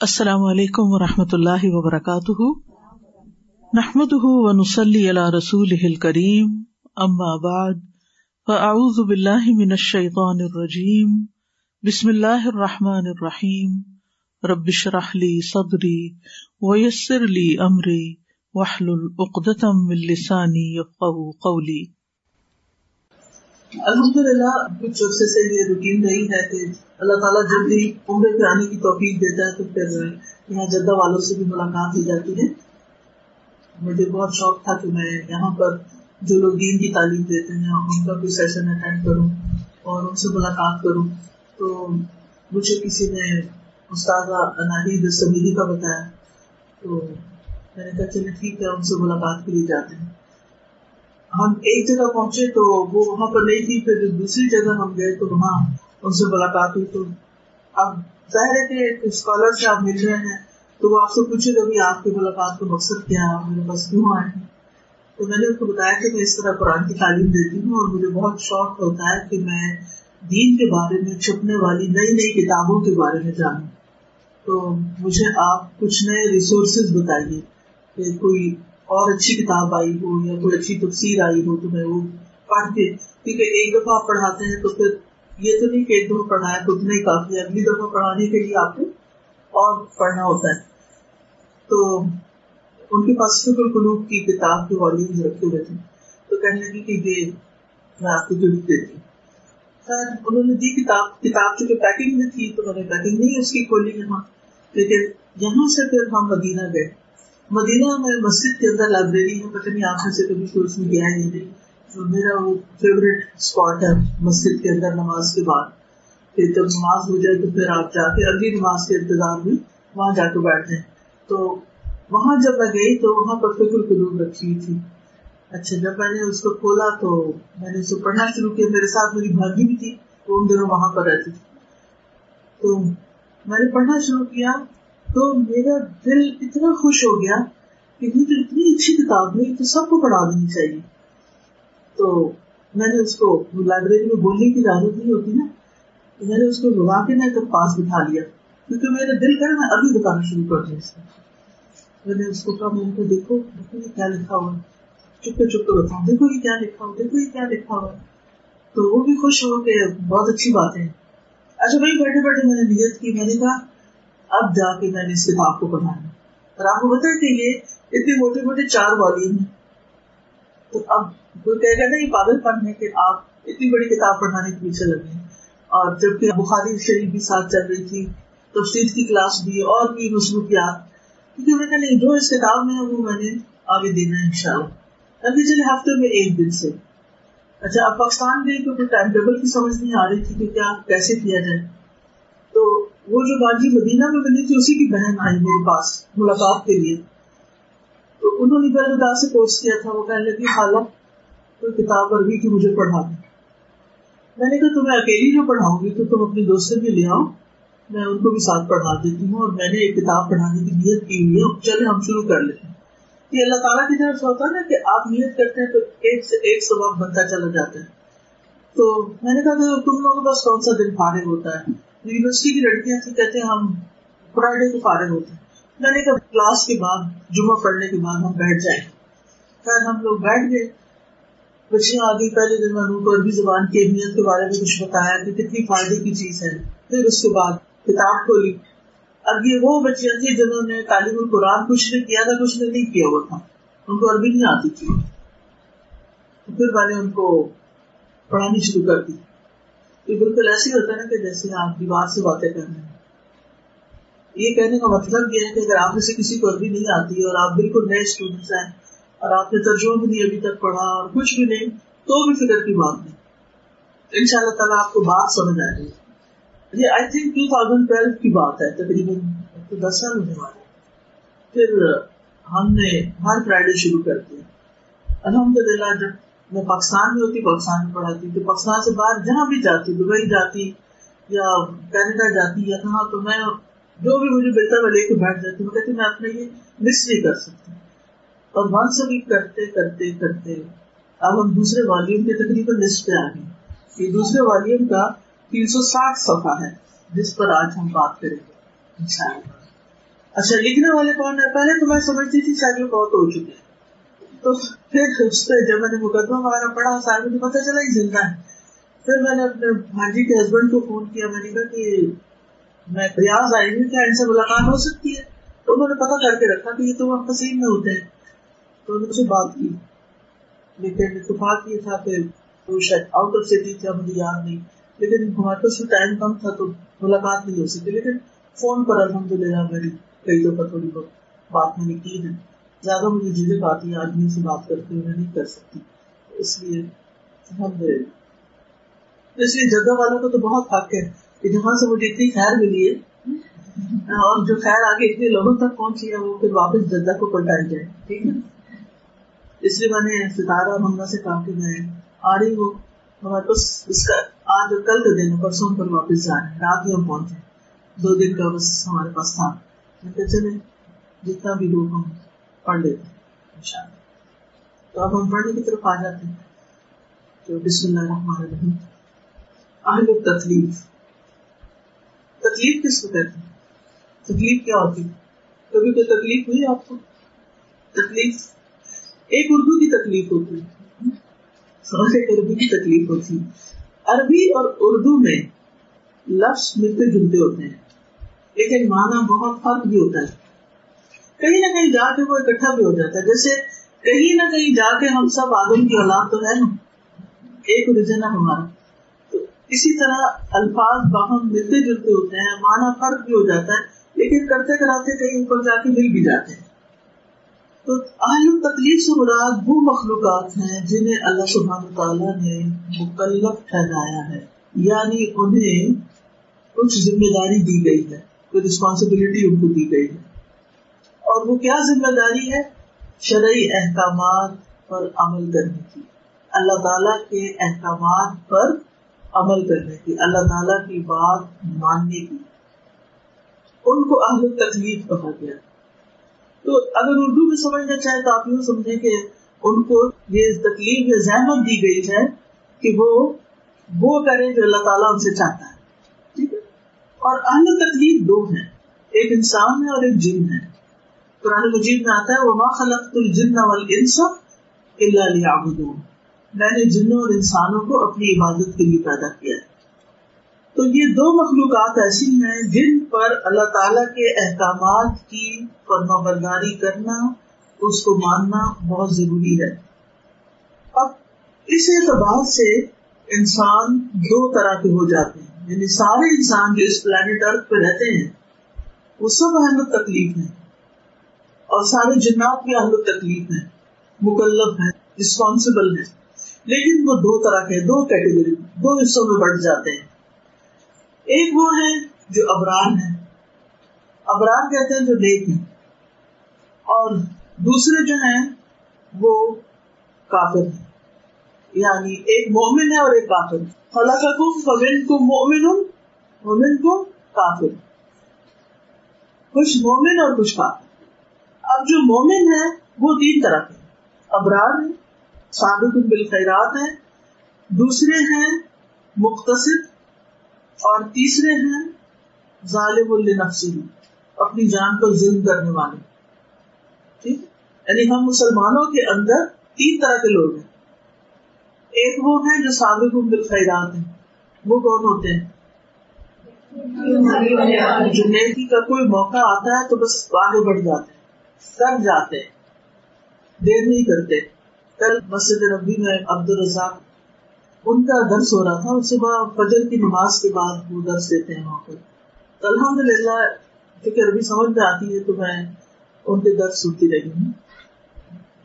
السلام علیکم و رحمۃ اللہ وبرکاتہ۔ نحمد ونسلی علی رسول کریم اما بعد، فاعوذ باللہ من الشیطان الرجیم، بسم اللہ الرحمٰن الرحیم۔ ربش رحلی صدری ویسر لی امری وحل العقدم السانی قولی۔ الحمد للہ کچھ عرصے سے یہ روٹین رہی ہے کہ اللہ تعالیٰ جب بھی عمرے پہ آنے کی توفیق دیتا ہے تو پھر یہاں جدہ والوں سے بھی ملاقات ہو جاتی ہے۔ مجھے بہت شوق تھا کہ میں یہاں پر جو لوگ دین کی تعلیم دیتے ہیں، ان کا کوئی سیشن اٹینڈ کروں اور ان سے ملاقات کروں۔ تو مجھے کسی نے استاد اناہید سمیری کا بتایا، تو میں نے کہا چلے ٹھیک ہے، ان سے ملاقات کے لیے جاتے ہیں۔ ہم ایک جگہ پہنچے تو وہ وہاں پر نہیں تھی، پھر دوسری جگہ ہم گئے تو وہاں ان سے ملاقات ہوئی۔ تو اب ظاہر ہے کہ اسکالر سے آپ مل رہے ہیں، تو وہ آپ سے پوچھے گا بھی آپ کی ملاقات کا مقصد کیا ہے؟ میرے پاس کیوں آئے ہیں؟ تو میں نے ان کو بتایا کہ میں اس طرح قرآن کی تعلیم دیتی ہوں اور مجھے بہت شوق ہوتا ہے کہ میں دین کے بارے میں، چھپنے والی نئی نئی کتابوں کے بارے میں جانوں۔ تو مجھے آپ کچھ نئے ریسورسز بتائیے کہ کوئی اور اچھی کتاب آئی ہو یا کوئی اچھی تفسیر آئی ہو تو میں وہ پڑھ کے، کیونکہ ایک دفعہ آپ پڑھاتے ہیں تو پھر یہ تو نہیں کہ ایک دفعہ پڑھایا تو اتنا ہی کافی ہے، اگلی دفعہ پڑھانے کے لیے آپ کو اور پڑھنا ہوتا ہے۔ تو ان کے پاس فکر قلوب کی کتاب کے والیوم رکھے ہوئے تھے۔ تو کہنے لگی کہ یہ میں آپ کو گفٹ دیتی خیر، انہوں نے دی کتاب کتاب چونکہ پیکنگ میں تھی تو میں نے پیکنگ نہیں، اس کی کھولی یہاں، لیکن یہاں سے پھر ہم مدینہ گئے۔ مدینہ میں مسجد کے اندر لائبریری ہے پتہ نہیں آپ میں سے کبھی کوئی اس میں گیا ہی نہیں۔ میرا وہ فیوریٹ اسپاٹ ہے مسجد کے اندر نماز کے بعد۔ پھر جب نماز ہو جائے تو پھر آپ جا کے اگلی نماز کے انتظار میں وہاں جا کے بیٹھ جائیں۔ تو وہاں جب میں گئی تو وہاں پر فکر قلوب رکھی ہوئی تھی۔ اچھا جب میں نے اس کو کھولا تو میں نے اس کو پڑھنا شروع کیا۔ میرے ساتھ میری بھابھی بھی تھی، وہ ان دنوں وہاں پر رہتی تھی۔ تو میں نے پڑھنا شروع کیا۔ تو میرا دل اتنا خوش ہو گیا کہ یہ تو اتنی اچھی کتاب ہے تو سب کو پڑھا دینی چاہیے۔ تو میں نے اس کو لائبریری میں بولنے کی اجازت نہیں ہوتی نا میں نے اس کو لگا کے نا تو پاس بٹھا لیا۔ کیونکہ میرا دل کرا میں ابھی بتانا شروع کر دوں اس میں نے اس کو کہا، میں کو دیکھو دیکھو یہ کیا لکھا ہوا چپ کے چپ کے بتاؤ دیکھو یہ کیا لکھا ہوا دیکھو یہ کیا لکھا ہوا تو وہ بھی خوش ہو کہ بہت اچھی بات ہے اچھا بھائی بیٹھے بیٹھے میں نے نیت کی، میں نے کہا اب جا کے میں نے اس کتاب کو پڑھانا اور آپ کو بتائیں کہ یہ اتنے موٹے موٹے چار والی ہیں۔ تو اب کوئی کہے گا، نہیں، پاگل پن ہے کہ آپ اتنی بڑی کتاب پڑھانے کے پیچھے لگے اور جبکہ بخاری شریف بھی ساتھ چل رہی تھی، تفصیل کی کلاس بھی، اور بھی مصروفیات کیونکہ میں نے نہیں، جو اس کتاب میں ہے، وہ میں نے آگے دینا ہے ان شاء اللہ ابھی جی، چلے جی، ہفتے میں ایک دن سے۔ اچھا اب پاکستان گئی تو ٹائم ٹیبل کی سمجھ نہیں آ رہی تھی کہ کیا، کیسے کیا جائے۔ وہ جو باجی مدینہ میں بنی تھی، اسی کی بہن آئی میرے پاس ملاقات کے لیے۔ تو انہوں نے بہت سے کوچ کیا تھا، وہ کہنے لگی خالہ، کوئی کتاب عربی کی مجھے پڑھا دیں میں نے کہا، تمہیں اکیلی جو پڑھاؤں گی، تو تم اپنی دوست بھی لے آؤ، میں ان کو بھی ساتھ پڑھا دیتی ہوں۔ اور میں نے ایک کتاب پڑھانے کی نیت کی ہوئی ہے چلے ہم شروع کر لیتے ہیں یہ اللہ تعالیٰ کی طرف سے ہوتا ہے نا کہ آپ نیت کرتے ہیں تو ایک سے ایک سبب بنتا چلا جاتا ہے۔ تو میں نے کہا کہ تم لوگوں کے پاس کون سا دن فارغ ہوتا ہے؟ یونیورسٹی کی لڑکیاں تھیں کہتے ہیں ہم فرائیڈے کو فارغ ہوتے ہیں۔ میں نے کہا کلاس کے بعد، جمعہ پڑھنے کے بعد ہم بیٹھ جائیں۔ خیر، ہم لوگ بیٹھ گئے۔ بچیاں آ گئی پہلے دن میں کو عربی زبان کی اہمیت کے بارے میں کچھ بتایا کہ کتنی فائدے کی چیز ہے۔ پھر اس کے بعد کتاب کھولی۔ اب یہ وہ بچیاں تھیں جنہوں نے تعلیم القرآن کچھ نے کیا تھا، کچھ نے نہیں کیا ہوا تھا۔ ان کو عربی نہیں آتی تھی۔ پھر میں نے ان کو پڑھانی شروع کر دی۔ یہ بالکل ایسے ہی ہوتا ہے نا کہ جیسے آپ دیوار سے باتیں کر رہے ہیں۔ یہ کہنے کا مطلب یہ ہے کہ اگر آپ میں سے کسی کو عربی نہیں آتی اور آپ بالکل نئے اسٹوڈینٹس ہیں اور آپ نے ترجمہ بھی نہیں ابھی تک پڑھا اور کچھ بھی نہیں، تو بھی فکر کی بات نہیں۔ ان شاء اللہ تعالیٰ آپ کو بات سمجھ آئے گی۔ یہ I think two thousand twelve کی بات ہے، تقریباً دس سال ہونے والے۔ پھر ہم نے ہر فرائیڈے شروع کر دیا۔ الحمد للہ جب میں پاکستان میں ہوتی، پاکستان میں پڑھاتی، تو پاکستان سے باہر جہاں بھی جاتی، دبئی جاتی یا کینیڈا جاتی یا کہاں، تو میں جو بھی مجھے بہتر میں لے کے بیٹھ جاتی ہوں۔ کہتی میں اپنے یہ مس نہیں کر سکتی۔ اور وہاں سے بھی کرتے کرتے کرتے اب ہم دوسرے والیوم کے تقریباً لسٹ پہ آ گئے یہ دوسرے والیوم کا تین سو ساٹھ صفحہ ہے، جس پر آج ہم بات کریں گے اچھا لکھنے والے کون ہے پہلے تو میں سمجھتی تھی، شاید وہ بہت ہو چکے تو پھر اس پہ جب میں نے مقدمہ وغیرہ پڑھا صاحب مجھے پتا چلا ہی زندہ ہے۔ پھر میں نے اپنے بھاجی کے ہسبینڈ کو فون کیا، میں نے کہا کہ میں ریاض آئی ہوں، کیا ان سے ملاقات ہو سکتی ہے؟ تو انہوں نے پتا کر کے رکھا کہ یہ تو وہاں پسین میں ہوتے ہیں۔ تو انہوں نے بات کی۔ لیکن اتفاق یہ تھا کہ وہ شاید آؤٹ آف سٹی تھا، مجھے یاد نہیں۔ لیکن ہمارے پاس ٹائم کم تھا، تو ملاقات نہیں ہو سکی لیکن فون پر الحمد للہ میری کئی دفعہ تھوڑی بہت بات میں نے کی ہے۔ زیادہ مجھے جھجک آتی ہے آدمی سے بات کرتے ہوئے نہیں کر سکتی۔ اس لیے الحمد اس لیے جدہ والوں کو تو بہت حق ہے کہ جہاں سے مجھے اتنی خیر ملی ہے، اور جو خیر آگے اتنے لوگوں تک پہنچی ہے، وہ پھر واپس جدہ کو پلٹائی جائے۔ ٹھیک ہے؟ اس لیے میں نے ستارہ مما سے کہا کہ میں آ رہی ہوں۔ ہمارے پاس اس کا آج اور کل کا دن پرسوں پر واپس جا رہے ہیں۔ رات میں ہم پہنچے۔ دو دن کا بس ہمارے پاس تھا۔ میں چلے جتنا بھی لوگ ہم پڑھ لیتے ہیں تو اب ہم پڑھنے کی طرف آ جاتے ہیں۔ تو بسم اللہ الرحمن الرحیم۔ اہل تکلیف۔ تکلیف کس کو کہتے ہیں؟ تکلیف کیا ہوتی کبھی کوئی تکلیف ہوئی آپ کو؟ تکلیف؟ ایک اردو کی تکلیف ہوتی ہے۔ عربی کی تکلیف ہوتی عربی اور اردو میں لفظ ملتے جلتے ہوتے ہیں۔ لیکن معنی بہت فرق بھی ہوتا ہے۔ کہیں نہ کہیں جا کے وہ اکٹھا بھی ہو جاتا ہے۔ جیسے کہیں نہ کہیں جا کے ہم سب آدم کی اولاد تو ہے نا۔ ایک ریجن ہے ہمارا۔ تو اسی طرح الفاظ باہم ملتے جلتے ہوتے ہیں، معنی فرق بھی ہو جاتا ہے، لیکن کرتے کراتے کہیں اوپر جا کے مل بھی جاتے ہیں۔ تو اہل تکلیف سے مراد وہ مخلوقات ہیں جنہیں اللہ سبحانہ تعالیٰ نے مکلف ٹھہرایا ہے۔ یعنی انہیں کچھ ذمہ داری دی گئی ہے، کوئی رسپانسبلٹی ان کو دی گئی ہے۔ اور وہ کیا ذمہ داری ہے؟ شرعی احکامات پر عمل کرنے کی۔ اللہ تعالیٰ کے احکامات پر عمل کرنے کی، اللہ تعالیٰ کی بات ماننے کی۔ ان کو اہل تکلیف کہا گیا۔ تو اگر اردو میں سمجھنا چاہے تو آپ یوں سمجھیں کہ ان کو یہ تکلیف یا زحمت دی گئی ہے کہ وہ وہ کریں جو اللہ تعالیٰ ان سے چاہتا ہے۔ ٹھیک ہے؟ اور اہل تکلیف دو ہیں، ایک انسان ہے اور ایک جن ہے۔ قرآن مجید میں آتا ہے وہ خلق الجن والانس الا ليعبدون۔ میں نے جنوں اور انسانوں کو اپنی عبادت کے لیے پیدا کیا ہے۔ تو یہ دو مخلوقات ایسی ہیں جن پر اللہ تعالی کے احکامات کی فرما برداری کرنا، اس کو ماننا بہت ضروری ہے۔ اب اس اعتبار سے انسان دو طرح کے ہو جاتے ہیں یعنی سارے انسان جو اس پلانٹ ارتھ پہ رہتے ہیں، وہ سب اہم تکلیف ہیں۔ اور سارے جنات بھی اہم تکلیف ہیں، مکلف ہیں رسپانسبل ہیں۔ لیکن وہ دو طرح کے دو کیٹیگری دو حصوں میں بڑھ جاتے ہیں۔ ایک وہ ہے جو ابرار ہے ابرار کہتے ہیں جو نیک ہیں۔ اور دوسرے جو ہیں، وہ کافر ہیں۔ یعنی ایک مومن ہے اور ایک کافر فلاں فمن کو مومن مومن کو کافر۔ کچھ مومن اور کچھ کافر۔ اب جو مومن ہے، وہ تین طرح کے ابرار ہیں، صادق بالخیرات ہیں، دوسرے ہیں مختصر اور تیسرے ہیں، ظالم النفسی اپنی جان پر ظلم کرنے والے۔ ٹھیک یعنی ہم مسلمانوں کے اندر تین طرح کے لوگ ہیں۔ ایک وہ ہیں جو سابق بالخیرات ہیں۔ وہ کون ہوتے ہیں؟ جو نیکی کا کوئی موقع آتا ہے تو بس آگے بڑھ جاتے ہیں۔ کر جاتے، دیر نہیں کرتے۔ کل مسجد ربی میں عبد الرزاق ان کا درس ہو رہا تھا صبح فجر کی نماز کے بعد وہ درس دیتے ہیں وہاں پر۔ تو الحمد للہ کیونکہ عربی سمجھ میں آتی ہے، تو میں ان کے درس سنتی رہی ہوں۔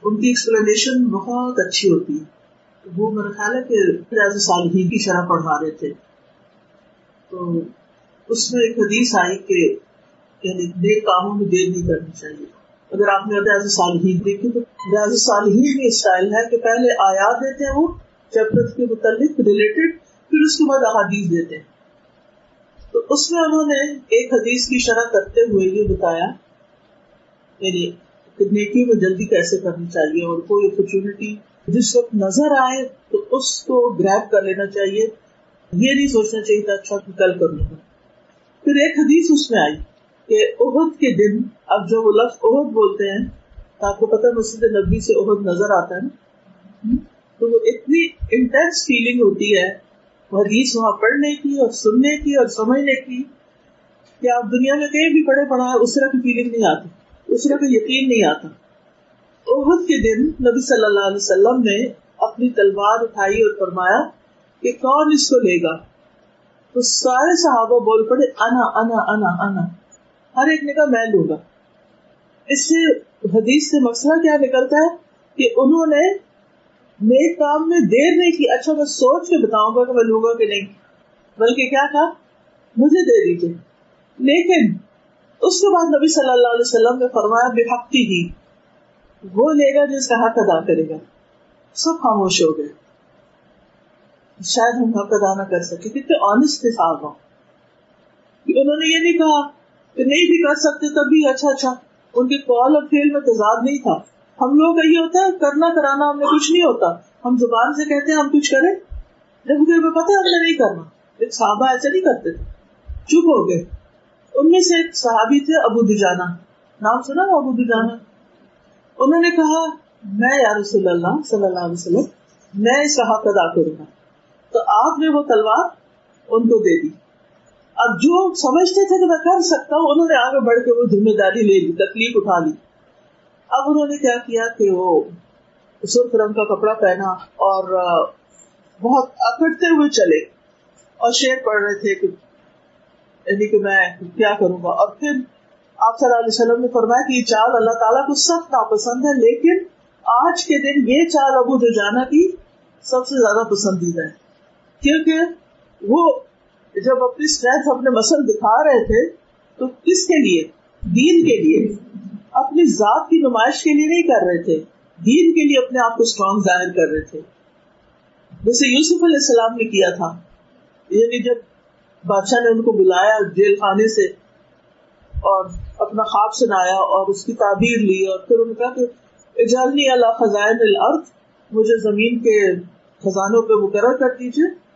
ان کی ایکسپلینیشن بہت اچھی ہوتی ہے۔ وہ میرا خیال ہے کہ ریاض صالحین کی شرح پڑھا رہے تھے۔ تو اس میں ایک حدیث آئی کہ یعنی نیک کاموں میں دیر نہیں کرنی چاہیے۔ اگر آپ نے ریاض صالحین دیکھی تو ریاض صالحین بھی اسٹائل ہے کہ پہلے آیات دیتے ہیں وہ چیپٹر کے متعلق ریلیٹڈ پھر اس کے بعد احادیث دیتے ہیں۔ تو اس میں انہوں نے ایک حدیث کی شرح کرتے ہوئے یہ بتایا یعنی نیکی میں جلدی کیسے کرنی چاہیے اور کوئی اپرچونٹی جس وقت نظر آئے تو اس کو گریب کر لینا چاہیے۔ یہ نہیں سوچنا چاہیے تھا اچھا کل کر لوں۔ گا پھر ایک حدیث اس میں آئی۔ کہ عہد کے دن اب جو وہ لفظ عہد بولتے ہیں، تو آپ کو پتا مسجد نبی سے عہد نظر آتا ہے نا؟ تو وہ اتنی انٹینس فیلنگ ہوتی ہے، وہ حدیث وہاں پڑھنے کی اور سننے کی اور سمجھنے کی کہ آپ دنیا میں کہیں بھی پڑھے پڑھا، اس طرح کی فیلنگ نہیں آتی، اس طرح کا یقین نہیں آتا۔ عہد کے دن نبی صلی اللہ علیہ وسلم نے اپنی تلوار اٹھائی اور فرمایا کہ کون اس کو لے گا؟ تو سارے صحابہ بول پڑے، انا انا انا انا۔ ہر ایک نے کہا میں لوں گا۔ اس سے حدیث سے مسئلہ کیا نکلتا ہے کہ انہوں نے نیک کام میں دیر نہیں کی۔ اچھا میں سوچ کے بتاؤں گا کہ میں لوں گا کہ نہیں۔ بلکہ کیا کہا مجھے دے دیجیے لیکن اس کے بعد نبی صلی اللہ علیہ وسلم نے فرمایا بے حقی ہی۔ وہ لے گا جس کا حق ادا کرے گا۔ سب خاموش ہو گئے۔ شاید ہم حق ادا نہ کر سکے کتنے آنےسٹ تھے صاحب انہوں نے یہ نہیں کہا کہ نہیں بھی کر سکتے تب بھی اچھا اچھا۔ ان کے کال اور فیل میں تضاد نہیں تھا۔ ہم لوگ کا یہ ہوتا ہے، کرنا، کرانا ہم نے کچھ نہیں ہوتا۔ ہم زبان سے کہتے ہیں، ہم کچھ کریں۔ جب ہمیں پتا ہم نے نہیں کرنا۔ ایک صحابہ ایسے نہیں کرتے۔ چپ ہو گئے۔ ان میں سے ایک صحابی تھے، ابو دجانا نام سنا ابو دجانا انہوں نے کہا، میں یا رسول اللہ صلی اللہ علیہ وسلم، میں اس کا حق ادا کروں گا۔ تو آپ نے وہ تلوار ان کو دے دی۔ اب جو سمجھتے تھے کہ میں کر سکتا ہوں، انہوں نے آگے بڑھ کے وہ ذمہ داری لے لی، تکلیف اٹھا لی۔ اب انہوں نے کیا کیا کہ وہ سرخ رنگ کا کپڑا پہنا اور بہت اکڑتے ہوئے چلے۔ اور شیر پڑھ رہے تھے کہ یعنی کہ میں کیا کروں گا؟ اور پھر آپ صلی اللہ علیہ وسلم نے فرمایا کہ یہ چال اللہ تعالیٰ کو سخت ناپسند ہے، لیکن آج کے دن یہ چال ابو جو جانا کی سب سے زیادہ پسندیدہ ہے۔ کیونکہ وہ جب اپنی اسٹرینتھ اپنے مسل دکھا رہے تھے، تو کس کے لیے؟ دین کے لیے۔ اپنی ذات کی نمائش کے لیے نہیں کر رہے تھے، دین کے لیے اپنے آپ کو اسٹرانگ ظاہر کر رہے تھے۔ جیسے یوسف علیہ السلام نے کیا تھا یعنی جب بادشاہ نے ان کو بلایا جیل خانے سے اور اپنا خواب سنایا اور اس کی تعبیر لی اور پھر ان کا کہ اجالنی اللہ خزائن الارض، مجھے زمین کے خزانوں پہ مقرر کر دیجیے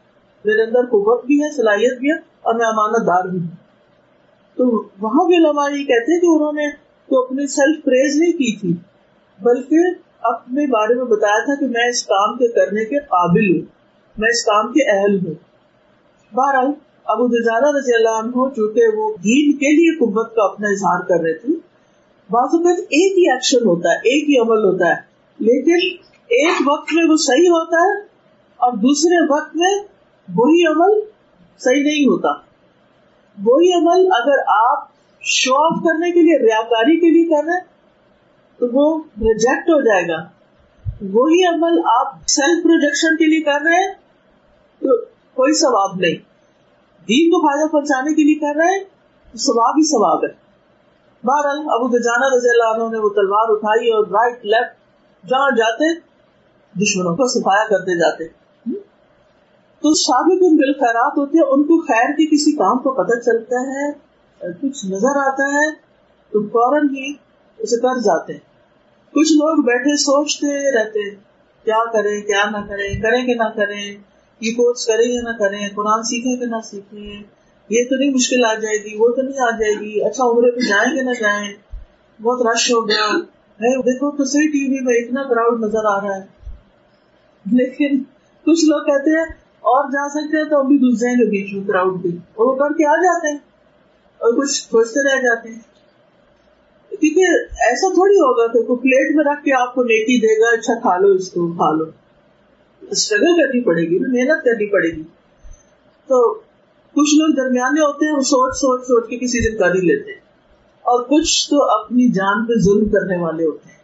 میرے اندر قوت بھی ہے، صلاحیت بھی ہے اور میں امانت دار بھی ہوں۔ تو وہاں بھی علماء یہ کہتے کہ انہوں نے تو اپنی سیلف پریز نہیں کی تھی، بلکہ اپنے بارے میں بتایا تھا کہ میں اس کام کے کرنے کے قابل ہوں، میں اس کام کے اہل ہوں۔ بہرحال، ابو دجانہ رضی اللہ عنہ چونکہ وہ دین کے لیے قوت کا اپنا اظہار کر رہے تھے، بعض اوقات ایک ہی ایکشن ہوتا ہے، ایک ہی عمل ہوتا ہے، لیکن ایک وقت میں وہ صحیح ہوتا ہے اور دوسرے وقت میں وہی عمل صحیح نہیں ہوتا۔ وہی عمل اگر آپ شو آف کرنے کے لیے، ریاکاری کے لیے کر رہے تو وہ ریجیکٹ ہو جائے گا۔ وہی عمل آپ سیلف پروجیکشن کے لیے کر رہے ہیں، تو کوئی ثواب نہیں۔ دین کو فائدہ پہنچانے کے لیے کر رہے ہیں، تو ثواب ہی ثواب ہے۔ بہرحال، ابو دجانہ رضی اللہ عنہ نے وہ تلوار اٹھائی اور رائٹ لیفٹ جہاں جاتے، دشمنوں کو سفایا کرتے جاتے۔ تو سابق ان بالخیرات ہوتے ہیں، ان کو خیر کے کسی کام کو پتہ چلتا ہے، کچھ نظر آتا ہے، تو فوراً ہی اسے کر جاتے ہیں۔ کچھ لوگ بیٹھے، سوچتے رہتے کیا کریں، کیا نہ کریں کریں کہ نہ کریں، یہ کورس کریں یا نہ کریں، قرآن سیکھیں کہ نہ سیکھیں۔ یہ تو نہیں مشکل آ جائے گی، وہ تو نہیں آ جائے گی اچھا عمرے پہ جائیں کہ نہ جائیں۔ بہت رش ہو گیا۔ دیکھو تو صحیح ٹی وی میں اتنا کراؤڈ نظر آ رہا ہے۔ لیکن کچھ لوگ کہتے ہیں اور جا سکتے ہیں تو ہم بھی گھس جائیں گے بیچ میں کراؤڈ بھی اور وہ کر کے آ جاتے ہیں اور کچھ سوچتے رہ جاتے ہیں۔ کیونکہ ایسا تھوڑی ہوگا کہ کوئی پلیٹ میں رکھ کے آپ کو نیکی دے گا اچھا کھا لو، اس کو کھا لو۔ اسٹرگل کرنی پڑے گی محنت کرنی پڑے گی۔ تو کچھ لوگ درمیانے ہوتے ہیں، وہ سوچ سوچ سوچ کے کسی دن کر ہی لیتے ہیں۔ اور کچھ تو اپنی جان پہ ظلم کرنے والے ہوتے ہیں۔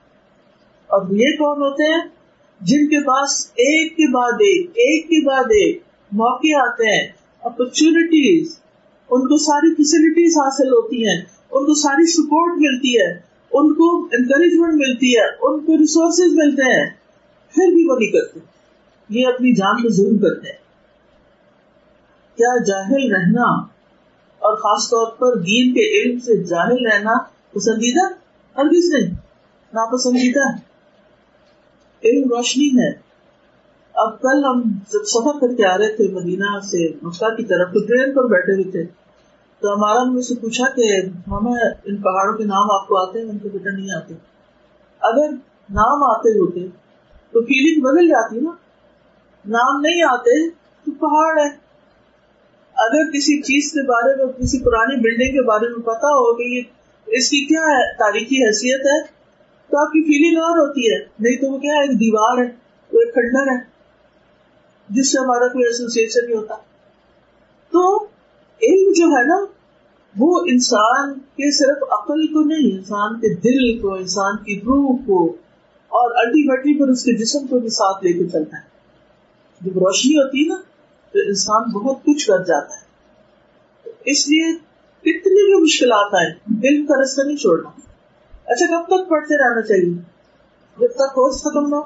اور یہ کون ہوتے ہیں؟ جن کے پاس ایک کے بعد ایک ایک کے بعد ایک موقع آتے ہیں اپرچونیٹیز ان کو ساری فیسلٹیز حاصل ہوتی ہیں، ان کو ساری سپورٹ ملتی ہے، ان کو انکریجمنٹ ملتی ہے، ان کو ریسورسز ملتے ہیں، پھر بھی وہ نہیں کرتے۔ یہ اپنی جان پہ ظلم کرتے ہیں۔ کیا جاہل رہنا اور خاص طور پر دین کے علم سے جاہل رہنا پسندیدہ؟ ہر کس نہیں۔ ناپسندیدہ۔ ہے علم روشنی ہے۔ اب کل ہم جب سفر کر کے آ رہے تھے مدینہ سے مکہ کی طرف، تو ٹرین پر بیٹھے ہوئے تھے۔ تو ہمارا مجھ سے پوچھا کہ، ماما، ان پہاڑوں کے نام آپ کو آتے ہیں؟ ان کے بیٹا، نہیں آتے۔ اگر نام آتے ہوتے، تو فیلنگ بدل جاتی نا۔ نام نہیں آتے، تو پہاڑ ہے۔ اگر کسی چیز کے بارے میں، کسی پرانی بلڈنگ کے بارے میں پتا ہو کہ یہ، اس کی کیا ہے، تاریخی حیثیت ہے تو آپ کی فیلنگ اور ہوتی ہے۔ نہیں تو وہ کیا ایک دیوار ہے، وہ ایک کھنڈر ہے، جس سے ہمارا کوئی ایسوسیشن نہیں ہوتا۔ تو علم جو ہے نا، وہ انسان کے صرف عقل کو نہیں، انسان کے دل کو، انسان کی روح کو اور الٹیمیٹلی پر اس کے جسم کو بھی ساتھ لے کے چلتا ہے۔ جب روشنی ہوتی ہے نا، تو انسان بہت کچھ کر جاتا ہے۔ اس لیے کتنی بھی مشکلات آئے دل کا رستہ نہیں چھوڑنا۔ اچھا کب تک پڑھتے رہنا چاہیے؟ جب تک کورس ختم نہ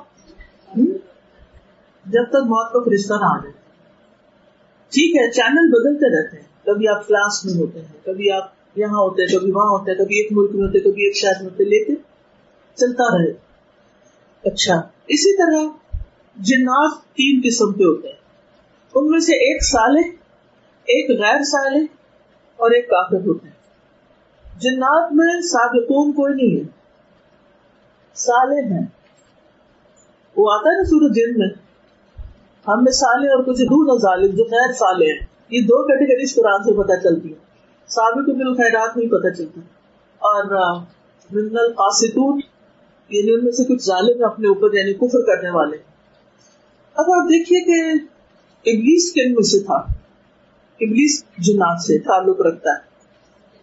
جب تک موت کا فرشتہ نہ آ جائے۔ ٹھیک ہے، چینل بدلتے رہتے ہیں۔ کبھی آپ کلاس میں ہوتے ہیں، کبھی آپ یہاں ہوتے ہیں، کبھی وہاں ہوتے ہیں، کبھی ایک ملک میں ہوتے کبھی ایک شہر میں ہوتے لیتے چلتا رہے۔ اچھا اسی طرح جنات تین قسم کے ہوتے ہیں۔ ان میں سے ایک سالے ایک غیر سالے اور ایک کافر ہوتے ہیں۔ جنات میں سابقون کوئی نہیں ہے۔ سالے ہیں۔ وہ آتا ہے نا سورج جن میں۔ ہم میں سالے اور کچھ دور ظالم، جو غیر سالے ہیں۔ یہ دو کیٹیگریز قرآن سے پتہ چلتی ہے سابق بال خیرات نہیں پتہ چلتا۔ اور من القاسطون یعنی ان میں سے کچھ ظالم اپنے اوپر یعنی کفر کرنے والے۔ اب آپ دیکھیے کہ ابلیس کن میں سے تھا۔ ابلیس جنات سے تعلق رکھتا ہے۔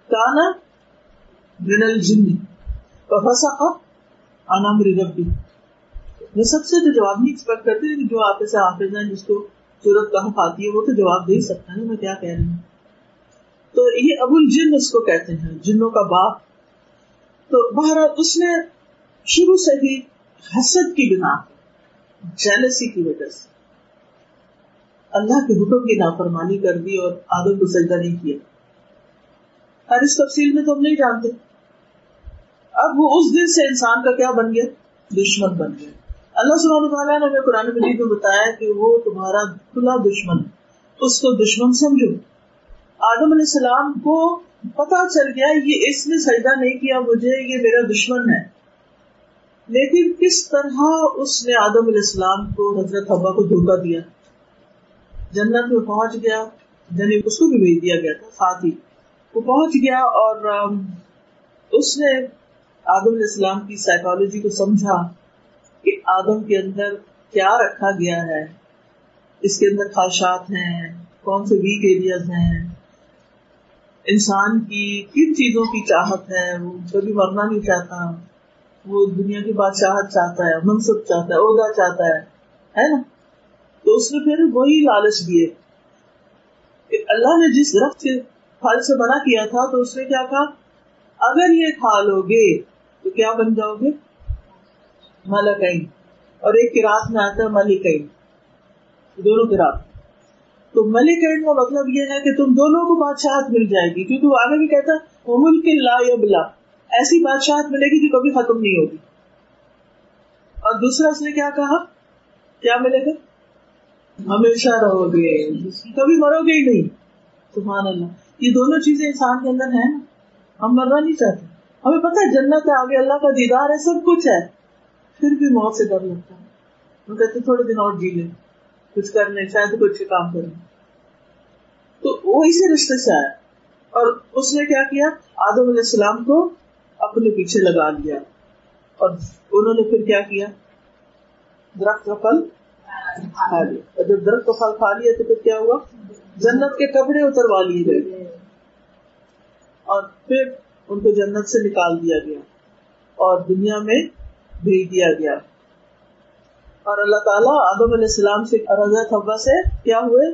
کانا من الجن. فسق عن امر ربی. میں سب سے تو جواب نہیں ایکسپیکٹ کرتی کہ جو آپ سے حافظ ہیں، جس کو ضرورت کہاں کھاتی ہے، وہ تو جواب دے سکتا ہے، میں کیا کہہ رہی ہوں؟ تو یہ ابو الجن اس کو کہتے ہیں، جنوں کا باپ. تو بہرحال اس نے شروع سے ہی حسد کی بنا جیلسی کی وجہ سے اللہ کے حکم کی نافرمانی کر دی اور آدم کو سجدہ نہیں کیا۔ ہر اس تفصیل میں تو ہم نہیں جانتے۔ اب وہ اس دن سے انسان کا کیا بن گیا؟ دشمن بن گیا۔ اللہ سبحانہ تعالیٰ نے ہمیں قرآن مجید میں بتایا کہ وہ تمہارا کھلا دشمن اس کو دشمن سمجھو۔ آدم علیہ السلام کو پتا چل گیا، یہ اس نے سجدہ نہیں کیا، مجھے یہ میرا دشمن ہے۔ لیکن کس طرح اس نے آدم علیہ السلام کو، حضرت حبا کو دھوکا دیا؟ جنت میں پہنچ گیا یعنی اس کو بھی بھیج دیا گیا تھا، ساتھ ہی۔ وہ پہنچ گیا اور اس نے آدم علیہ السلام کی سائیکالوجی کو سمجھا کہ آدم کے اندر کیا رکھا گیا ہے؟ اس کے اندر خواہشات ہیں، کون سے ویک ایریاز ہیں؟ انسان کی کن چیزوں کی چاہت ہے؟ وہ کبھی مرنا نہیں چاہتا، وہ دنیا کی بادشاہت چاہتا ہے، منصب چاہتا ہے، عہدہ چاہتا ہے ہے نا؟ تو اس نے پھر وہی لالچ دیے کہ اللہ نے جس درخت کے پھل سے منع کیا تھا تو اس نے کیا کہا؟ اگر یہ کھا لو گے تو کیا بن جاؤ گے؟ ملکئی اور ایک کراط میں آتا ہے ملکئی دونوں کراط تو ملک کا مطلب یہ ہے کہ تم دونوں کو بادشاہت مل جائے گی، کیونکہ وہ آگے بھی کہتا ہے ملک لا یا بلا ایسی بادشاہت ملے گی جو کبھی ختم نہیں ہوگی۔ اور دوسرا اس نے کیا کہا؟ کیا ملے گا؟ ہمیشہ رہو گے۔ کبھی مرو گے ہی نہیں۔ سبحان اللہ۔ یہ دونوں چیزیں انسان کے اندر ہیں۔ ہم مرنا نہیں چاہتے۔ ہمیں پتا ہے جنت ہے، آگے اللہ کا دیدار ہے، سب کچھ ہے۔ پھر بھی موت سے ڈر لگتا ہے۔ وہ کہتے ہیں تھوڑے دن اور جی لیں، کچھ کر لیں شاید کچھ کام کریں۔ تو وہ اسی رشتے سے آیا۔ اور اس نے کیا کیا؟ آدم علیہ السلام کو اپنے پیچھے لگا لیا۔ اور انہوں نے پھر کیا کیا؟ درخت کا پھل کھا لیا۔ اور جب درخت کا پھل کھا لیا تو پھر کیا ہوا؟ جنت کے کپڑے اتروا لیے گئے۔ اور پھر ان کو جنت سے نکال دیا گیا اور دنیا میں بھیج دیا گیا۔ اور اللہ تعالیٰ آدم علیہ السلام سے رضا حبا سے کیا ہوئے؟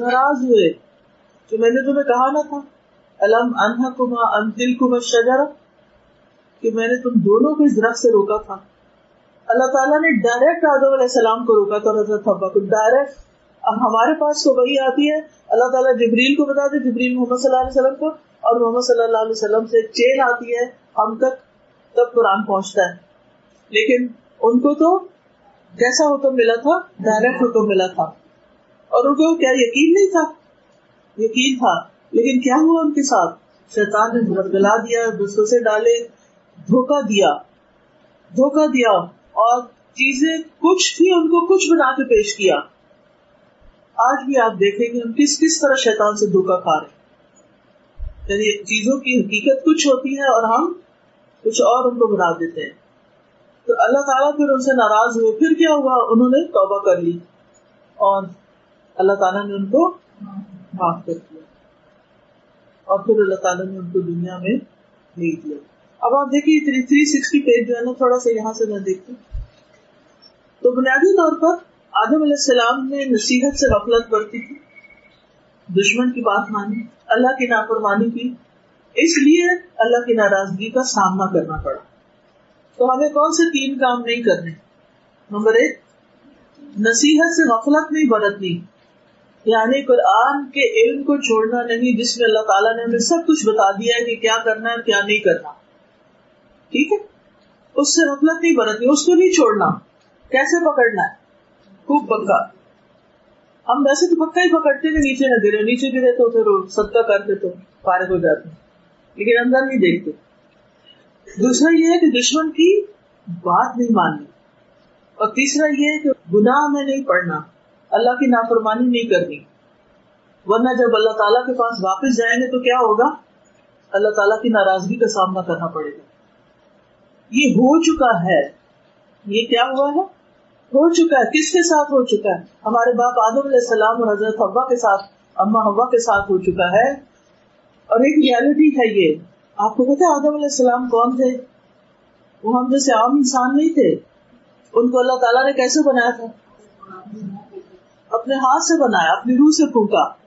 ناراض۔ ہوئے۔ جو میں نے تمہیں کہا نہ تھا۔ علم انہا کما ان دل کما شجر کہ میں نے تم دونوں کو اس درخت سے روکا تھا۔ اللہ تعالیٰ نے ڈائریکٹ آدم علیہ السلام کو روکا تھا حضرت حبا کو ڈائریکٹ اب ہمارے پاس تو وہی آتی ہے۔ اللہ تعالیٰ جبریل کو بتا دے جبریل محمد صلی اللہ علیہ وسلم کو۔ اور محمد صلی اللہ علیہ وسلم سے چین آتی ہے، ہم تک، تب قرآن پہنچتا ہے۔ لیکن ان کو تو جیسا حکم ملا تھا ڈائریکٹ حکم ملا تھا۔ اور ان کو کیا یقین نہیں تھا؟ یقین تھا۔ لیکن کیا ہوا ان کے ساتھ؟ شیطان نے گلا دیا سے ڈالے دھوکا دیا۔ دھوکا دیا۔ اور چیزیں کچھ تھی ان کو کچھ بنا کے پیش کیا۔ آج بھی آپ دیکھیں گے ہم کس کس طرح شیطان سے دھوکا کھا رہے یعنی چیزوں کی حقیقت کچھ ہوتی ہے اور ہم کچھ اور ان کو بنا دیتے ہیں۔ تو اللہ تعالیٰ پھر ان سے ناراض ہوئے۔ پھر کیا ہوا؟ انہوں نے توبہ کر لی اور اللہ تعالیٰ نے ان کو معاف کر دیا۔ اور پھر اللہ تعالیٰ نے ان کو دنیا میں بھیج دیا۔ اب آپ دیکھیے تھری سکسٹی پیج جو ہے نا، تھوڑا سا یہاں سے میں دیکھتی تو بنیادی طور پر آدم علیہ السلام نے نصیحت سے غفلت برتی تھی۔ دشمن کی بات مانی، اللہ کی نافرمانی کی۔ اس لیے اللہ کی ناراضگی کا سامنا کرنا پڑا۔ تو ہمیں کون سے تین کام نہیں کرنے؟ نمبر ایک، نصیحت سے غفلت نہیں برتنی۔ یعنی قرآن کے علم کو چھوڑنا نہیں، جس میں اللہ تعالیٰ نے ہمیں سب کچھ بتا دیا ہے کہ کیا کرنا ہے، کیا نہیں کرنا۔ ٹھیک ہے؟ اس سے غفلت نہیں برتنی، اس کو نہیں چھوڑنا۔ کیسے پکڑنا ہے؟ خوب پکا ہم ویسے تو پکا ہی پکڑتے کہ نیچے نہ گرے، نیچے گرے تو پھر صدقہ کرتے تو فارغ ہو جاتے۔ لیکن اندر نہیں دیکھتے۔ دوسرا یہ ہے کہ دشمن کی بات نہیں ماننی اور تیسرا یہ ہے کہ گناہ میں نہیں پڑنا اللہ کی نافرمانی نہیں کرنی۔ ورنہ جب اللہ تعالیٰ کے پاس واپس جائیں گے تو کیا ہوگا؟ اللہ تعالیٰ کی ناراضگی کا سامنا کرنا پڑے گا۔ یہ ہو چکا ہے۔ یہ کیا ہوا ہے؟ ہو چکا ہے؟ کس کے ساتھ ہو چکا ہے؟ ہمارے باپ آدم علیہ السلام اور حضرت حبا کے ساتھ، اما ہوا کے ساتھ ہو چکا ہے۔ اور ایک ریالٹی ہے یہ۔ آپ کو پتا آدم علیہ السلام کون تھے؟ وہ ہم جیسے عام انسان نہیں تھے۔ ان کو اللہ تعالیٰ نے کیسے بنایا تھا؟ اپنے ہاتھ سے بنایا، اپنی روح سے پھونکا۔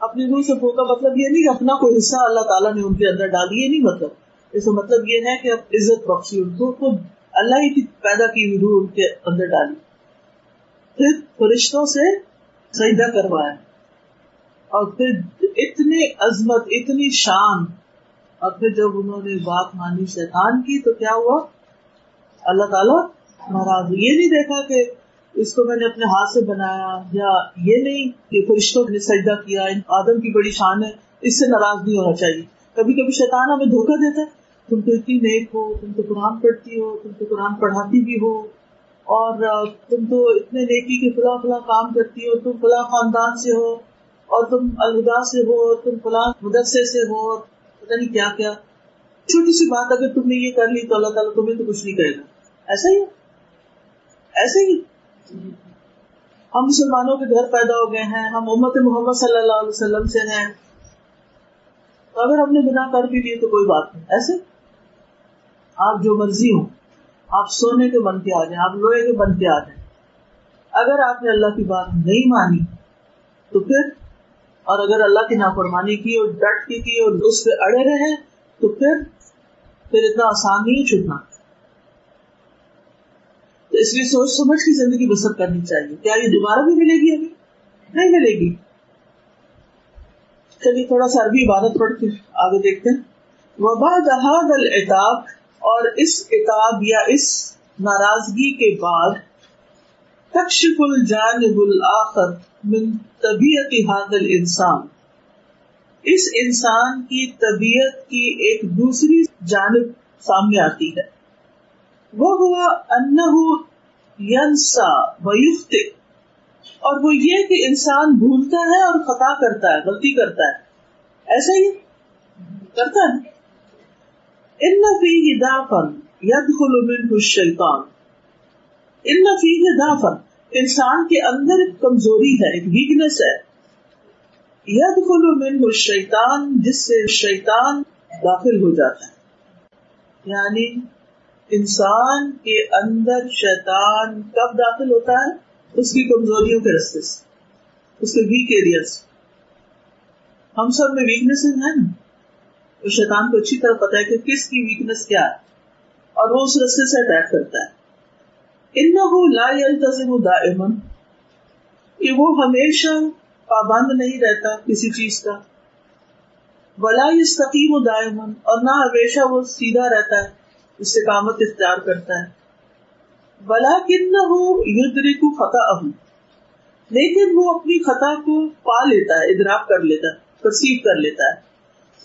اپنی روح سے پھونکا مطلب یہ نہیں کہ اپنا کوئی حصہ اللہ تعالیٰ نے ان کے اندر ڈالی یہ نہیں مطلب۔ اس کا مطلب یہ ہے کہ عزت بخشی ان کو، خود اللہ ہی کی پیدا کی ہوئی روح ان کے اندر ڈالی۔ پھر فرشتوں سے سجدہ کروایا۔ اور پھر اتنی عظمت، اتنی شان۔ اور پھر جب انہوں نے بات مانی شیطان کی تو کیا ہوا؟ اللہ تعالیٰ ناراض یہ نہیں دیکھا کہ اس کو میں نے اپنے ہاتھ سے بنایا یا یہ نہیں کہ فرشتوں نے سجدہ کیا۔ آدم کی بڑی شان ہے، اس سے ناراض نہیں ہونا چاہیے۔ کبھی کبھی شیطان ہمیں دھوکہ دیتا ہے۔ تم تو اتنی نیک ہو، تم تو قرآن پڑھتی ہو، تم تو قرآن پڑھاتی بھی ہو، اور تم تو اتنے نیکی کے فلاں فلاں کام کرتی ہو، تم فلاں خاندان سے ہو، اور تم الوداع سے ہو، تم فلاں مدرسے سے ہو پتا نہیں کیا کیا۔ چھوٹی سی بات اگر تم نے یہ کر لی تو اللہ تعالیٰ تمہیں تو کچھ نہیں کہے گا۔ ایسا ہی ایسے ہی۔ ہم مسلمانوں کے گھر پیدا ہو گئے ہیں، ہم امت محمد صلی اللہ علیہ وسلم سے ہیں۔ اگر ہم نے بنا کر بھی لیے تو کوئی بات نہیں۔ ایسے آپ جو مرضی ہو آپ سونے کے بن کے آ جائیں، آپ لوہے کے بن کے آ جائیں۔ اگر آپ نے اللہ کی بات نہیں مانی، تو پھر، اور اگر اللہ کی نافرمانی کی اور ڈٹ کی کی اور اس پہ اڑے رہے، تو پھر پھر اتنا آسان نہیں چھٹنا تو اس لیے سوچ سمجھ کی زندگی بسر کرنی چاہیے۔ کیا یہ دوبارہ بھی ملے گی ابھی نہیں ملے گی۔ چلیے، تھوڑا سا عربی عبادت پڑھ کے آگے دیکھتے ہیں۔ وبا دہاد العتاب اور اس کتاب یا اس ناراضگی کے بعد تکشف الجانب الاخر من طبیعت حادل انسان اس انسان کی طبیعت کی ایک دوسری جانب سامنے آتی ہے۔ وہ ہوا ینسا ویفت اور وہ یہ کہ انسان بھولتا ہے اور خطا کرتا ہے، غلطی کرتا ہے۔ ایسا ہی کرتا ہے۔ ان نفی دافن ید خلومن شیطان ان نفی دافن انسان کے اندر ایک کمزوری ہے، ایک ویکنیس ہے. ید خلو من جس سے شیطان داخل ہو جاتا ہے. یعنی انسان کے اندر شیطان کب داخل ہوتا ہے؟ اس کی کمزوریوں کے رستے سے، اس کے ویک ایریا سے ہم سب میں ویکنیس ہیں نا؟ شیطان کو اچھی طرح پتا ہے کہ کس کی ویکنیس کیا ہے اور وہ اس رستے سے اٹیک کرتا ہے۔ لا يلتزم دائما، کہ وہ ہمیشہ پابند نہیں رہتا کسی چیز کا۔ ولا يستقيم دائما، اور نہ ہمیشہ وہ سیدھا رہتا ہے، استقامت اختیار کرتا ہے۔ بلا کن ہو یدری لیکن وہ اپنی خطا کو پا لیتا ہے، ادراک کر لیتا ہے پرسیو کر لیتا ہے۔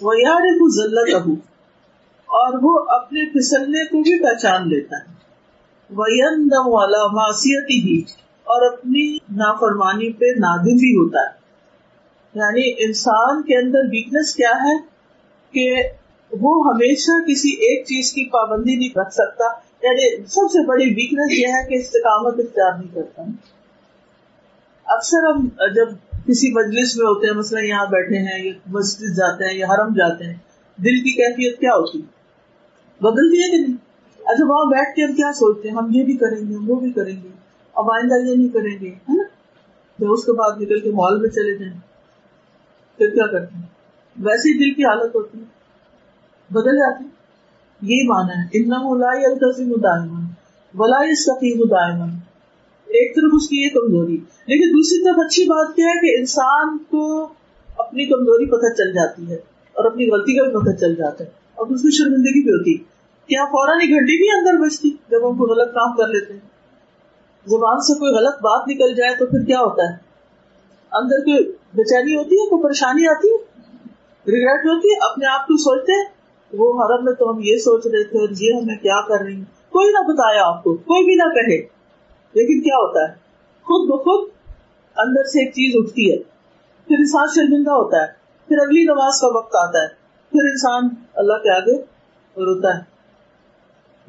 وہ یار ذلت ابو اور وہ اپنے پھسلنے کو بھی پہچان لیتا ہے۔ والا معاشیتی ہی اور اپنی نافرمانی پہ نادم بھی ہوتا ہے۔ یعنی انسان کے اندر ویکنیس کیا ہے؟ کہ وہ ہمیشہ کسی ایک چیز کی پابندی نہیں رکھ سکتا۔ یعنی سب سے بڑی ویکنیس یہ ہے کہ استقامت اختیار نہیں کرتا۔ اکثر ہم جب کسی مجلس میں ہوتے ہیں، مثلا یہاں بیٹھے ہیں، یا مسجد جاتے ہیں، یا حرم جاتے ہیں، دل کی کیفیت کیا ہوتی؟ بدلتی ہے کہ نہیں؟ اچھا وہاں بیٹھ کے ہم کیا سوچتے ہیں؟ ہم یہ بھی کریں گے، ہم وہ بھی کریں گے، اب آئندہ یہ نہیں کریں گے، ہے نا؟ پھر اس کے بعد نکل کے مال میں چلے جائیں۔ پھر کیا کرتے ہیں؟ ویسے ہی دل کی حالت ہوتی ہے۔ بدل جاتی یہی مانا ہے۔ اتنا ملائی التظیم دائمن ولائی سقیم دائمن ایک طرف اس کی یہ کمزوری۔ لیکن دوسری طرف اچھی بات کیا ہے کہ انسان کو اپنی کمزوری پتہ چل جاتی ہے اور اپنی غلطی کا بھی پتہ چل جاتا ہے اور اس کی شرمندگی بھی ہوتی کیا فوراً ہی گھنٹی بھی اندر بچتی جب ہم کو غلط کام کر لیتے ہیں؟ زبان سے کوئی غلط بات نکل جائے تو پھر کیا ہوتا ہے؟ اندر کوئی بےچینی ہوتی ہے، کوئی پریشانی آتی ہے؟ ریگریٹ ہوتی ہے، اپنے آپ کو سوچتے ہیں، وہ حرم میں تو ہم یہ سوچ رہے تھے اور یہ ہمیں کیا کر رہی کوئی نہ بتایا آپ کو، کوئی بھی نہ کہے۔ لیکن کیا ہوتا ہے؟ خود بخود اندر سے ایک چیز اٹھتی ہے۔ پھر انسان شرمندہ ہوتا ہے۔ پھر اگلی نماز کا وقت آتا ہے۔ پھر انسان اللہ کے آگے روتا ہے۔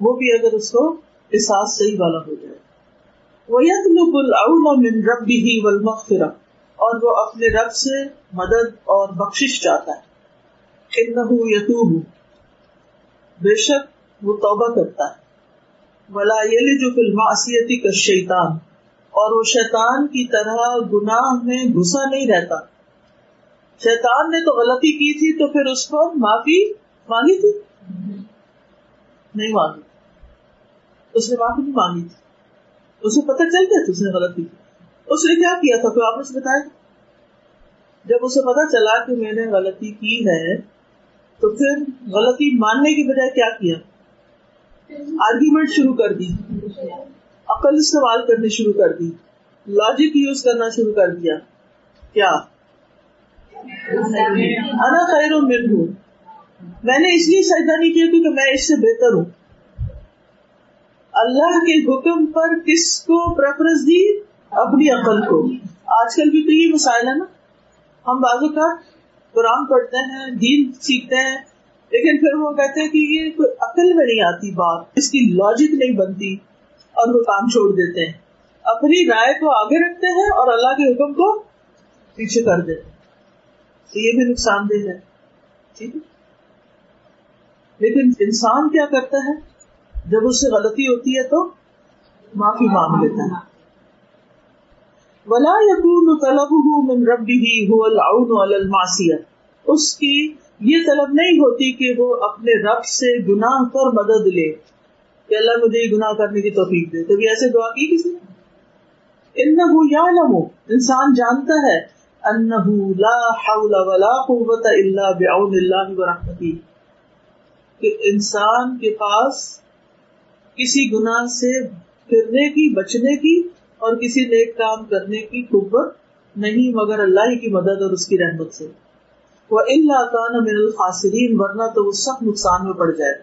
وہ بھی اگر اس کو احساس صحیح والا ہو جائے۔ وہ من ربه والمغفرہ اور وہ اپنے رب سے مدد اور بخشش چاہتا ہے۔ انه یتوب بے شک وہ توبہ کرتا ہے۔ ولا جو فلماسیتی کا شیطان اور وہ شیطان کی طرح گناہ میں گھسا نہیں رہتا۔ شیطان نے تو غلطی کی تھی تو پھر اس کو معافی مانگی تھی؟ نہیں مانگی۔ اس نے معافی نہیں مانگی تھی۔ اسے پتہ چل گیا تھا اس نے غلطی کی۔ اس نے کیا کیا تھا؟ کوئی آپ نے بتایا؟ جب اسے پتا چلا کہ میں نے غلطی کی ہے تو پھر غلطی ماننے کی بجائے کیا کیا؟ آرگیومنٹ شروع کر دی۔ عقل استعمال کرنی شروع کر دی۔ لاجک یوز کرنا شروع کر دیا۔ کیا؟ انا خیر و مل ہوں میں نے اس لیے سجدہ نہیں کیا کیونکہ میں اس سے بہتر ہوں۔ اللہ کے حکم پر کس کو پریفرنس دی؟ اپنی عقل کو۔ آج کل بھی تو یہ مسائل ہے نا۔ ہم بازو کا قرآن پڑھتے ہیں، دین سیکھتے ہیں۔ لیکن پھر وہ کہتے ہیں کہ یہ کوئی عقل میں نہیں آتی بات، اس کی لاجک نہیں بنتی اور وہ کام چھوڑ دیتے ہیں۔ اپنی رائے کو آگے رکھتے ہیں اور اللہ کے حکم کو پیچھے کر دیتے تو یہ بھی نقصان دہ ہے۔ ٹھیک ہے۔ لیکن انسان کیا کرتا ہے؟ جب اس سے غلطی ہوتی ہے تو معافی مانگ لیتا ہے۔ ولا یقون طلب من ربه هو العون على اس کی یہ طلب نہیں ہوتی کہ وہ اپنے رب سے گناہ پر مدد لے، کہ اللہ مجھے یہ گناہ کرنے کی توفیق دے۔ کبھی ایسے دعا کی کسی انہو یعلم انسان جانتا ہے، انہو لا حول ولا قوت الا بعون اللہ ورحمتی کہ انسان کے پاس کسی گناہ سے پھرنے کی، بچنے کی اور کسی نیک کام کرنے کی قوت نہیں، مگر اللہ ہی کی مدد اور اس کی رحمت سے۔ وہ اللہ کان من الخاسرین ورنہ تو وہ سخت نقصان میں پڑ جائے۔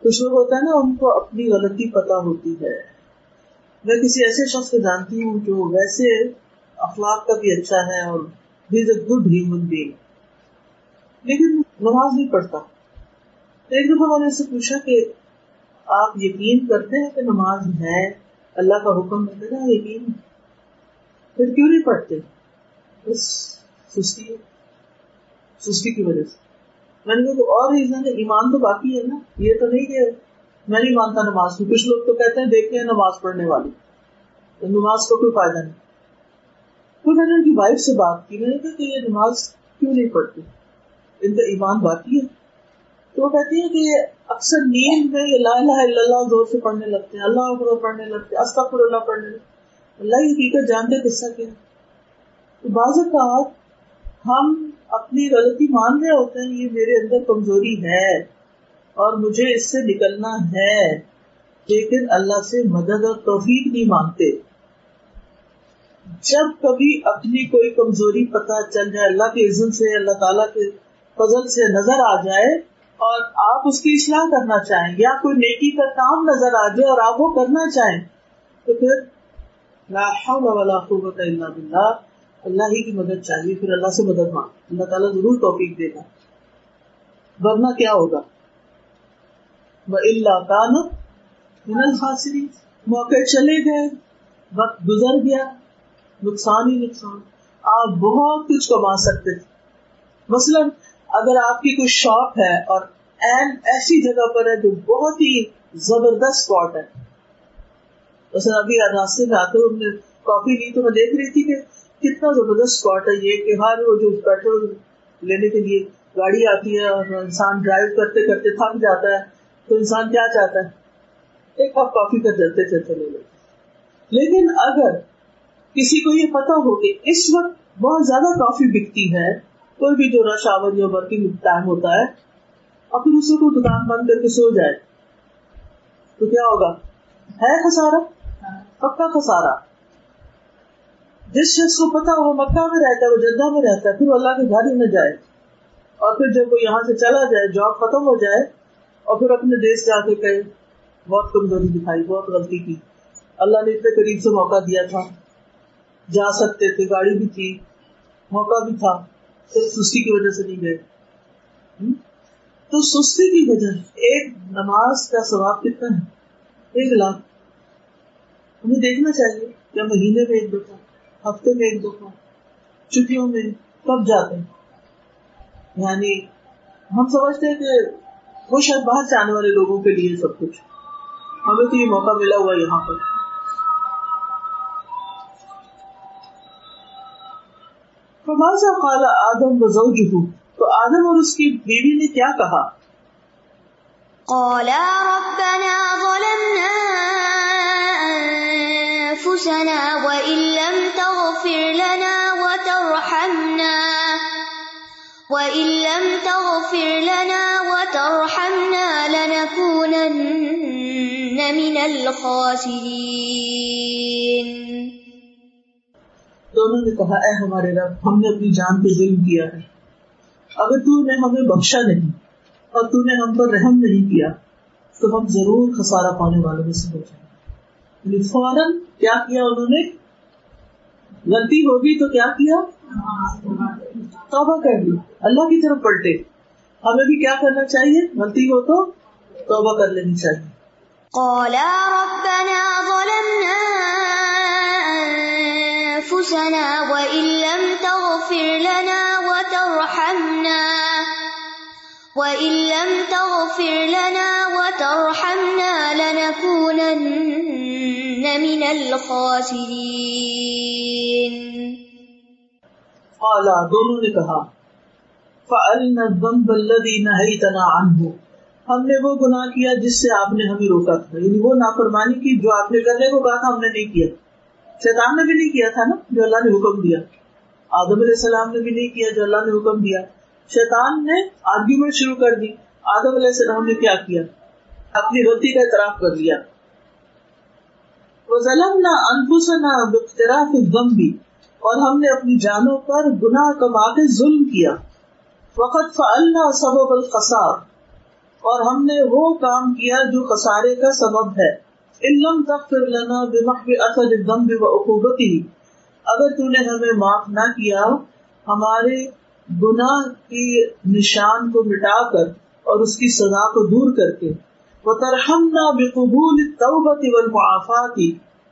کچھ لوگ ہوتا ہے نا، ان کو اپنی غلطی پتا ہوتی ہے۔ میں کسی ایسے شخص کو جانتی ہوں جو ویسے اخلاق کا بھی اچھا ہے اور گڈ ہیومن بینگ لیکن نماز نہیں پڑھتا۔ ایک دفعہ میں نے سے پوچھا کہ آپ یقین کرتے ہیں کہ نماز ہے؟ اللہ کا حکم ہے نا یقین۔ پھر کیوں نہیں پڑھتے؟ بس سستی ہے۔ سستی کی وجہ سے۔ میں نے کہا اور ریزن ہے، ایمان تو باقی ہے نا۔ یہ تو نہیں کہ میں نہیں مانتا نماز کو کچھ لوگ تو کہتے ہیں، دیکھتے ہیں نماز پڑھنے والی تو نماز کو کوئی فائدہ نہیں۔ پھر میں نے ان کی وائف سے بات کی۔ میں نے کہا کہ یہ نماز کیوں نہیں پڑھتی ان کا ایمان باقی ہے۔ تو وہ کہتی ہے کہ اکثر نیند میں یہ لا الہ الا اللہ زور سے پڑھنے لگتے ہیں۔ اللہ اکبر پڑھنے لگتے ہیں۔ استغفر اللہ پڑھنے لگتے اللہ یہ حقیقت جانتے قصہ کیا تو بعض اوقات ہم اپنی غلطی مان رہے ہوتے ہیں، یہ میرے اندر کمزوری ہے اور مجھے اس سے نکلنا ہے۔ لیکن اللہ سے مدد اور توفیق نہیں مانگتے۔ جب کبھی اپنی کوئی کمزوری پتہ چل جائے، اللہ کے عزت سے، اللہ تعالیٰ کے فضل سے نظر آ جائے اور آپ اس کی اصلاح کرنا چاہیں یا کوئی نیکی کا کام نظر آ جائے اور آپ وہ کرنا چاہیں، تو پھر لا حول ولا قوت الا باللہ۔ اللہ ہی کی مدد چاہیے، پھر اللہ سے مدد مانگ۔ اللہ تعالیٰ ضرور توفیق دے گا۔ ورنہ کیا ہوگا؟ اللہ کا موقع چلے گئے، وقت گزر گیا۔ نقصان ہی نقصان۔ آپ بہت کچھ کما سکتے تھے۔ مثلاً اگر آپ کی کوئی شاپ ہے اور این ایسی جگہ پر ہے جو بہت ہی زبردست اسپاٹ ہے۔ مثلا ابھی راستے میں آتے ہوئے کافی لی تو میں دیکھ رہی تھی کہ کتنا زبردست اسپاٹ ہے یہ کہ ہر وہ جو پیٹرول لینے کے لیے گاڑی آتی ہے اور انسان ڈرائیو کرتے کرتے تھک جاتا ہے تو انسان کیا چاہتا ہے؟ ایک کپ کافی کا چلتے چلتے لے لیتے لیکن اگر کسی کو یہ پتا ہو کہ اس وقت بہت زیادہ کافی بکتی ہے کوئی بھی جو رش آور یا ورکنگ ٹائم ہوتا ہے اور پھر اسے کو دکان بند کر کے سو جائے۔ تو کیا ہوگا؟ ہے خسارا پکا خسارا جس شخص کو پتا وہ مکہ میں رہتا ہے، وہ جدہ میں رہتا ہے، پھر وہ اللہ کے گھر ہی نہ جائے۔ اور پھر جب وہ یہاں سے چلا جائے جاب ختم ہو جائے، اور پھر اپنے دیش جا کے کہے، بہت کمزوری دکھائی، بہت غلطی کی۔ اللہ نے اتنے قریب سے موقع دیا تھا۔ جا سکتے تھے، گاڑی بھی تھی، موقع بھی تھا، صرف سستی کی وجہ سے نہیں گئے۔ تو سستی کی وجہ ایک نماز کا ثواب کتنا ہے؟ ایک لاکھ۔ ہمیں دیکھنا چاہیے کیا مہینے میں ایک دفعہ ہفتے میں ایک دفعہ چھٹیوں میں کب جاتے ہیں۔ یعنی ہم سمجھتے ہیں کہ وہ شاید باہر سے آنے والے لوگوں کے لیے سب کچھ۔ ہمیں تو یہ موقع ملا ہوا یہاں پر۔ سے خالا آدم بزوج ہوں تو آدم اور اس کی بیوی نے کیا کہا؟ قالا ربنا ظلمنا انفسنا وإن لم تغفر لنا وترحمنا لنكونن من الخاسرين. دونوں نے کہا، اے ہمارے رب، ہم نے اپنی جان پہ ظلم کیا ہے۔ اگر تو نے ہمیں بخشا نہیں اور تو نے ہم پر رحم نہیں کیا، تو ہم ضرور خسارہ پانے والوں میں سے ہو جائیں۔ یعنی فوراً کیا کیا انہوں نے؟ غلطی ہوگی تو کیا کیا؟ توبہ کر لی۔ اللہ کی طرف پلٹے۔ ہمیں بھی کیا کرنا چاہیے؟ غلطی ہو تو توبہ کر لینی چاہیے۔ قالا ربنا ظلمنا انفسنا وإن لم تغفر لنا وترحمنا وإن لم تغفر لنا وترحمنا لنكونن من الخاسرين۔ قالا دونوں نے کہا فعلنا الذنب الذي نهيتنا عنه۔ ہم نے وہ گناہ کیا جس سے آپ نے ہمیں روکا تھا۔ یعنی وہ نافرمانی کی جو آپ نے کرنے کو کہا تھا، ہم نے نہیں کیا۔ شیطان نے بھی نہیں کیا تھا نا، جو اللہ نے حکم دیا۔ آدم علیہ السلام نے بھی نہیں کیا، جو اللہ نے حکم دیا۔ شیطان نے آرگیومنٹ شروع کر دی۔ آدم علیہ السلام نے کیا کیا؟ اپنی غلطی کا اعتراف کر لیا۔ وَظَلَمْنَا أَنفُسَنَا بِاقْتِرَافِ الذَّنْبِ۔ اور ہم نے اپنی جانوں پر گناہ کما کے ظلم کیا۔ وقت فعلنا سبب الخسار، اور ہم نے وہ کام کیا جو خسارے کا سبب ہے۔ علم تغفر لنا بمحو اثر الذنب وعقوبته اگر تو نے ہمیں معاف نہ کیا، ہمارے گناہ کی نشان کو مٹا کر اور اس کی سزا کو دور کر کے۔ وترحمنا بقبول التوبة والمعافات۔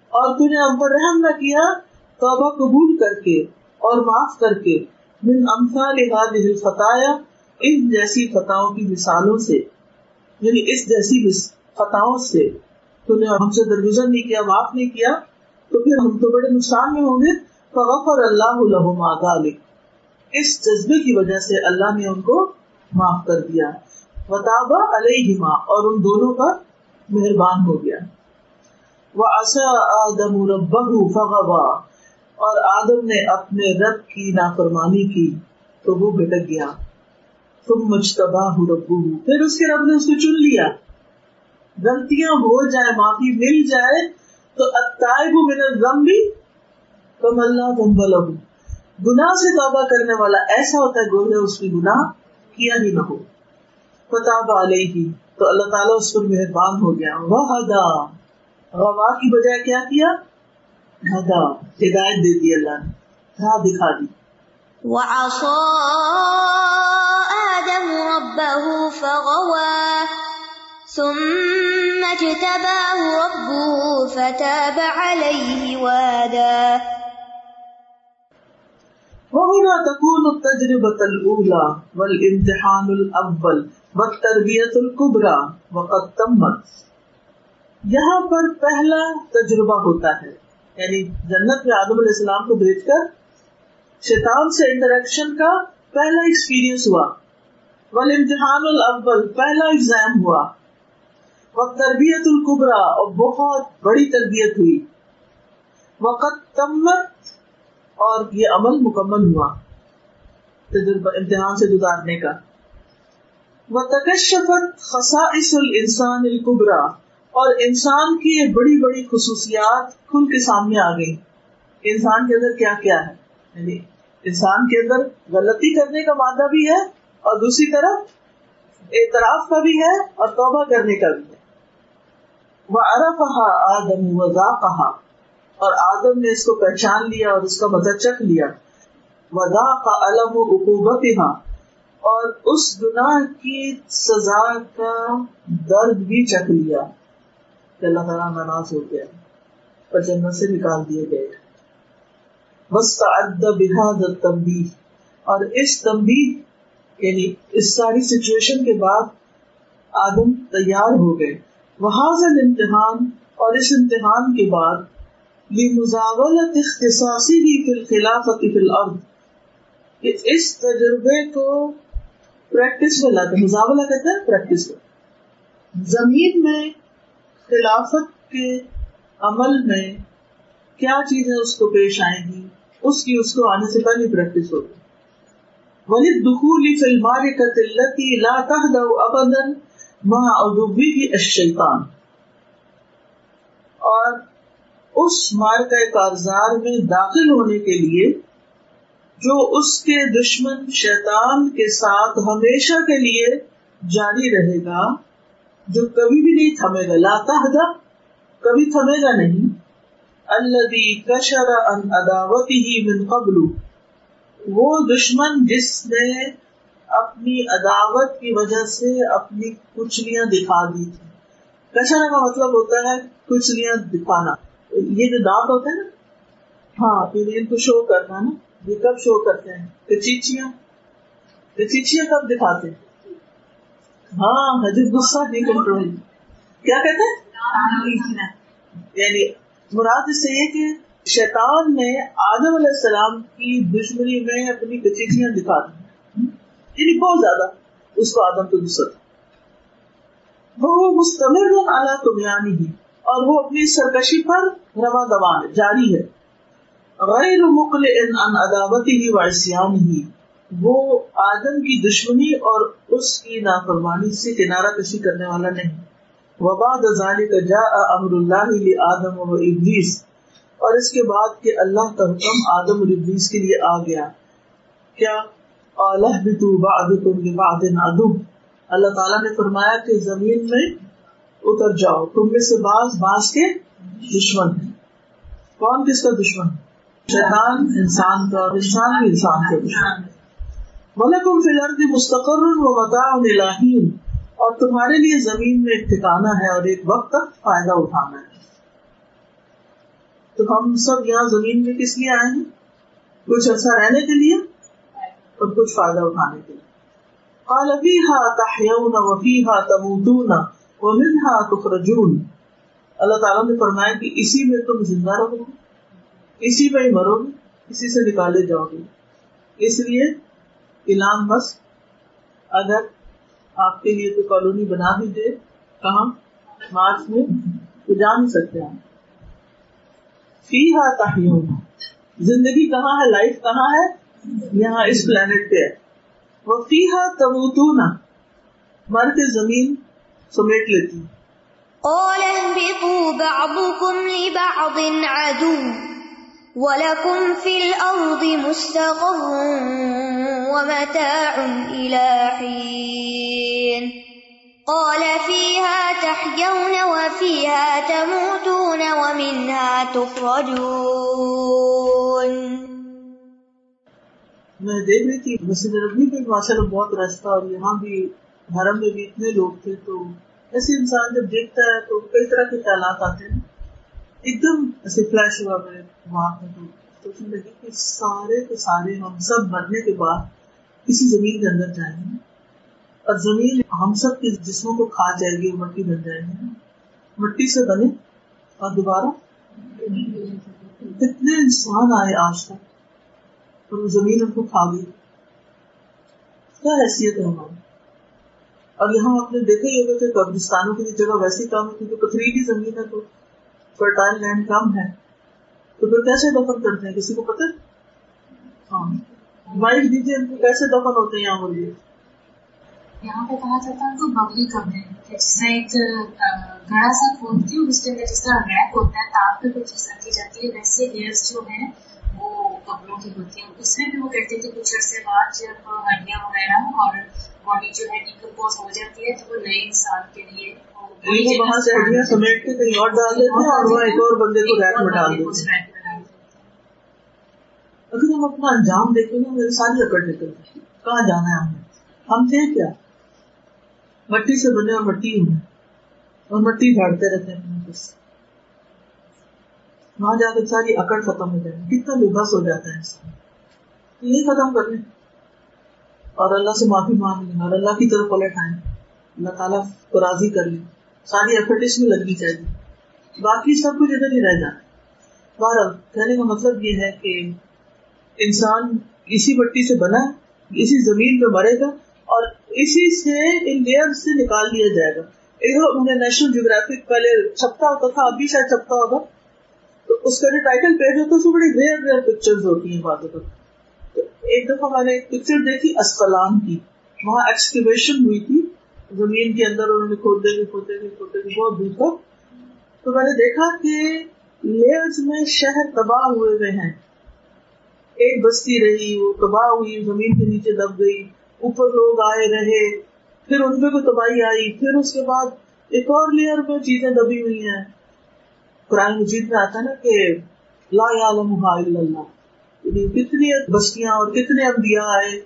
اور تو نے ہم پر رحم نہ کیا، توبہ قبول کر کے اور معاف کر کے۔ من امثال هذه الخطايا ان جیسی خطاؤں کی مثالوں سے یعنی اس جیسی خطاؤں سے۔ تو نے ہم سے درگزر نہیں کیا، معاف نہیں کیا، تو پھر ہم تو بڑے نقصان میں ہوں گے۔ فغفر اللہ لهما ذلك اس جذبے کی وجہ سے اللہ نے ان کو معاف کر دیا۔ وتابا علیہما، اور ان دونوں پر مہربان ہو گیا۔ وہ اصا آدم ربہ فغوا اور آدم نے اپنے رب کی نافرمانی کی تو وہ بھٹک گیا۔ تم مجتبا ربو پھر اس کے رب نے اس کو چن لیا۔ غلطیاں ہو جائے معافی مل جائے تو اتائب من الذنب کم اللہ بمبل گناہ سے توبہ کرنے والا ایسا ہوتا ہے گویا اس کی گناہ کیا ہی نہ ہو۔ فتح علیہ۔ تو اللہ تعالیٰ اس پر مہربان ہو گیا۔ وہ غوا کی بجائے کیا کیا؟ ہدا ہدایت دے دی اللہ نے راہ دکھا دی۔ وعصى آدم ربه فغوى ثم اجتباه ربه فتاب عليه وهدى وهنا تكون التجربة الأولى والامتحان الأول والتربية الكبرى وقد تمت۔ یہاں پر پہلا تجربہ ہوتا ہے۔ یعنی جنت میں آدم علیہ السلام کو بھیج کر شیطان سے انٹریکشن کا پہلا ایکسپیرئنس ہوا۔ ول امتحان الاول پہلا ایگزام ہوا۔ وہ تربیت القبرا اور بہت بڑی تربیت ہوئی۔ وقت تمت، اور یہ عمل مکمل ہوا۔ تجربہ امتحان سے گزارنے کا۔ وہ تکشفت خصائص الانسان القبرا اور انسان کی یہ بڑی بڑی خصوصیات کھل کے سامنے آ گئی انسان کے اندر کیا کیا ہے؟ یعنی انسان کے اندر غلطی کرنے کا مادہ بھی ہے اور دوسری طرف اعتراف کا بھی ہے اور توبہ کرنے کا بھی ہے۔ وہ ارف آدم وزا کہا اور آدم نے اس کو پہچان لیا اور اس کا مزہ چکھ لیا۔ وزا کا علم و عقوبت اور اس گناہ کی سزا کا درد بھی چکھ لیا۔ کہ اللہ تعالیٰ ناراض ہو گیا اور جنت سے نکال دیے گئے۔ تمبی اور اس تمبی یعنی اس ساری سچویشن کے بعد آدم تیار ہو گئے۔ وہاں سے امتحان اور اس امتحان کے بعد مزاولت اختصاصی ہی فی الخلافت فی الارض کہ اس تجربے کو پریکٹس میں لاتے مزاولہ کہتے ہیں پریکٹس میں زمین میں خلافت کے عمل میں کیا چیزیں اس کو پیش آئیں گی؟ اس کی اس کو آنے سے پہلے پریکٹس ہوگی۔ ولی دخولی فلمار کا تلتی لا تہدو ابدن ماں ادبی کی الشیطان اور اس مار کا کارزار میں داخل ہونے کے لیے جو اس کے دشمن شیطان کے ساتھ ہمیشہ کے لیے جاری رہے گا جو کبھی بھی نہیں تھمے گا لاتا ہدا کبھی تھمے گا نہیں۔ الذي كشر عن عداوته من قبل، وہ دشمن جس نے اپنی عداوت کی وجہ سے اپنی کچلیاں دکھا دی تھی۔ کشرا کا مطلب ہوتا ہے کچلیاں دکھانا۔ یہ جو دانت ہوتے ہیں نا ہاں پھر ان کو شو کرنا نا، یہ کب شو کرتے ہیں؟ کچیچیاں کچیچیاں کب دکھاتے ہیں؟ ہاں حجر غصہ نہیں کنٹرول کیا کہتے ہیں؟ یعنی مراد اس سے یہ کہ شیطان نے آدم علیہ السلام کی دشمنی میں اپنی کچیچیاں دکھا دی۔ یعنی بہت زیادہ اس کو آدم کو غصہ تھا۔ وہ مستمر اعلیٰ تمیانی ہی اور وہ اپنی سرکشی پر روا دوان، جاری ہے۔ غیر مقل ان عداوتی ہی وائسیان ہی وہ آدم کی دشمنی اور اس کی نافرمانی سے کنارہ کشی کرنے والا نہیں۔ وباد کا جا امر اللہ آدم و ابلیس۔ اور اس کے بعد کہ اللہ کا حکم آدم اور ابلیس کے لیے آ گیا۔ کیا؟ اللہ تعالیٰ نے فرمایا کہ زمین میں اتر جاؤ۔ تم میں سے باز باز کے دشمن ہیں۔ کون کس کا دشمن؟ شیطان انسان کا اور انسان بھی انسان کا دشمن۔ ملکم فی الارض مستقر و متاع الہین اور تمہارے لیے زمین میں ایک ٹھکانا ہے اور ایک وقت تک فائدہ اٹھانا ہے۔ تو ہم سب یہاں زمین میں کس لیے آئے ہیں؟ کچھ عرصہ رہنے کے لیے اور کچھ فائدہ اٹھانے کے لیے۔ قال فيها تحيون وفيها تموتون ومنها تخرجون۔ اللہ تعالیٰ نے فرمایا کہ اسی میں تم زندہ رہو گے، اسی میں ہی مرو گے، اسی سے نکالے جاؤ گے۔ اس لیے ایلان بس۔ اگر آپ کے لیے تو کالونی بنا بھی دے کہاں مارچ میں تو جا نہیں سکتے آپ فی ہا زندگی کہاں ہے؟ لائف کہاں ہے؟ یہاں اس پلانٹ پہ ہے۔ وہ فی ہا تموتو مر کے زمین سمیٹ لیتی۔ قال اهبطوا بعضكم لبعض عدو۔ وَلَكُمْ فِي الْأَرْضِ مُسْتَقَرٌّ وَمَتَاعٌ إِلَى حِينٍ قَالَ فِيهَا تَحْيَوْنَ وَفِيهَا تَمُوتُونَ وَمِنْهَا تُخْرَجُونَ میں دیکھ رہی تھی، مسجد نبی میں ماشاء اللہ بہت رستہ اور یہاں بھی حرم میں بھی اتنے لوگ تھے، تو ایسے انسان جب دیکھتا ہے تو کئی طرح کے خیالات آتے ہیں۔ ایک دم ایسے فلیش ہوا میں وہاں پہ تو سوچنے لگی کہ سارے کے سارے ہم سب مرنے کے بعد کسی زمین کے اندر جائیں گے۔ اور زمین ہم سب کے جسموں کو کھا جائے گی، مٹی بن جائیں گے مٹی سے بنے اور دوبارہ کتنے انسان آئے آج تک اور وہ زمین ان کو کھا گئی کیا حیثیت ہے ہماری؟ اور یہاں آپ نے دیکھا ہی ہوگا کہ قبرستانوں کی جگہ ویسی کم ہے، کیونکہ پتھریلی زمین ہے تو فرٹائل لینڈ کم ہے، تو پھر کیسے دفن کرتے ہیں؟ کسی کو پتہ؟ ہاں۔ وائف دیجیے ان کو کیسے دفن ہوتے ہیں یہاں بولیے؟ یہاں پہ کہا جاتا ہے کہ ببلی قبر ہے۔ جس سے ایک گڑا سا کھودتی ہوں اس کے اندر جس طرح ریپ ہوتا ہے؟ تاپ پہ کوئی چیز رکھی جاتی ہے۔ ویسے لیئرس جو ہیں، وہ قبروں کی ہوتی ہیں۔ اس میں بھی وہ کہتے ہیں کہ کچھ عرصے بعد جب ہڈیاں وغیرہ اور باڈی جو ہے ڈیکمپوز ہو جاتی ہے، تو وہ نئے انسان کے لیے وہاں سے ہڈیاں سمیٹ کے کہیں اور ڈال دیتے ہیں اور وہ ایک اور بندے کو ریپ میں ڈال دیتے ہیں۔ اگر ہم اپنا انجام دیکھیں نا میری ساری اکڑ نکل کہاں جانا ہے ہمیں ہم تھے کیا؟ مٹی سے بنے اور مٹی ہوں اور مٹی جھاڑتے رہتے ہیں اپنے وہاں جا کے ساری اکڑ ختم ہو جائے کتنا بےبس ہو جاتا ہے انسان یہ ختم کر لیں اور اللہ سے معافی مانگ لیں اور اللہ کی طرف پلٹ آئیں۔ اللہ تعالیٰ کو راضی کر لیں۔ ساری ایفرٹ اس میں لگنی چاہیے باقی سب کچھ ادھر ہی رہ جانا بہرحال، کہنے کا مطلب یہ ہے کہ انسان اسی مٹی سے بنا، اسی زمین پہ مرے گا اور اسی سے ان لیئر سے نکال دیا جائے گا۔ ایک نیشنل جیوگرافک پہلے چھپتا ہوتا تھا، ابھی شاید چھپتا ہوگا۔ تو اس کا جو ٹائٹل پیج ہوتا ہے، اس میں بڑی ریئر ریئر پکچر ہوتی ہیں باتوں پر ایک دفعہ میں نے ایک پکچر دیکھی اسکلان کی۔ وہاں ایکسکیویشن ہوئی تھی۔ زمین کے اندر انہوں نے کھودے گئے کھودے گئے کھودے گئے بہت دور تک تو میں نے دیکھا کہ لیئرز میں شہر تباہ ہوئے ہوئے ہیں۔ ایک بستی رہی، وہ تباہ ہوئی، زمین کے نیچے دب گئی۔ اوپر لوگ آئے رہے، پھر ان پہ کوئی تباہی آئی۔ پھر اس کے بعد ایک اور لیئر میں چیزیں دبی ہوئی ہیں۔ قرآن مجید میں آتا ہے نا کہ لا اللہ۔ یعنی کتنی بستیاں اور کتنے انبیاء آئے۔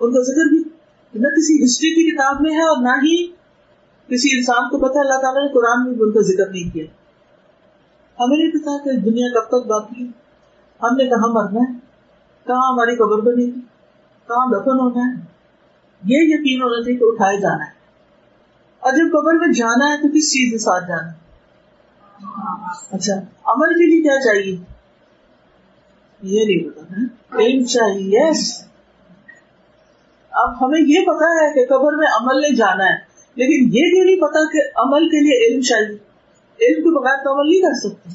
ان کا ذکر بھی نہ کسی ہسٹری کی کتاب میں ہے اور نہ ہی کسی انسان کو پتا اللہ تعالیٰ نے قرآن میں ان کا ذکر نہیں کیا۔ ہمیں نہیں پتا کہ دنیا کب تک باقی ہم نے کہاں مرنا ہے؟ کہاں ہماری قبر بنی کہاں دفن ہونا ہے؟ یہ یقین ہونا چاہیے کہ اٹھائے جانا ہے۔ اور جب قبر میں جانا ہے تو کس چیز کے ساتھ جانا اچھا عمل کے لیے کیا چاہیے؟ یہ نہیں پتا علم چاہیے یس اب ہمیں یہ پتا ہے کہ قبر میں عمل نے جانا ہے، لیکن یہ بھی نہیں پتا کہ عمل کے لیے علم چاہیے علم کے بغیر تو عمل نہیں کر سکتے۔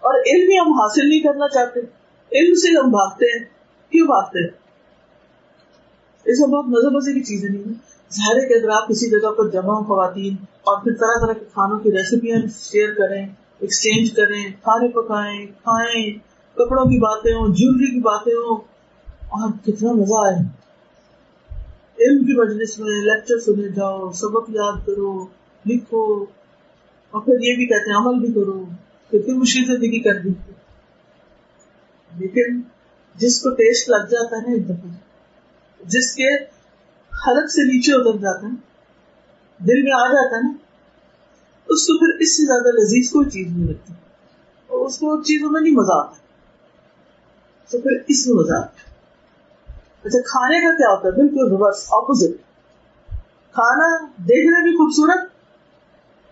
اور علم ہی ہم حاصل نہیں کرنا چاہتے۔ علم سے ہم بھاگتے ہیں۔ کیوں بھاگتے ہیں؟ اس میں بہت مزے مزے کی چیزیں نہیں ظاہر کہ اگر آپ کسی جگہ پر جمع ہو خواتین اور پھر طرح طرح کے کھانوں کی ریسیپیاں شیئر کریں ایکسچینج کریں، کھانے پکائیں، کھائیں، کپڑوں کی باتیں ہوں جیولری کی باتیں ہوں اور کتنا مزہ آئے علم کی مجلس میں لیکچر سنے جاؤ، سبق یاد کرو، لکھو۔ اور پھر یہ بھی کہتے ہیں، عمل بھی کرو۔ پھر مشکل زندگی کر دی۔ لیکن جس کو ٹیسٹ لگ جاتا ہے ایک دفعہ، جس کے حلق سے نیچے اتر جاتا ہے، دل میں آ جاتا ہے نا، اس کو پھر اس سے زیادہ لذیذ کوئی چیز نہیں لگتی۔ اور اس کو چیزوں میں نہیں مزہ آتا۔ تو پھر اس میں مزہ آتا اچھا کھانے کا کیا ہوتا ہے؟ بالکل ریورس اپوزٹ کھانا دیکھنے بھی خوبصورت،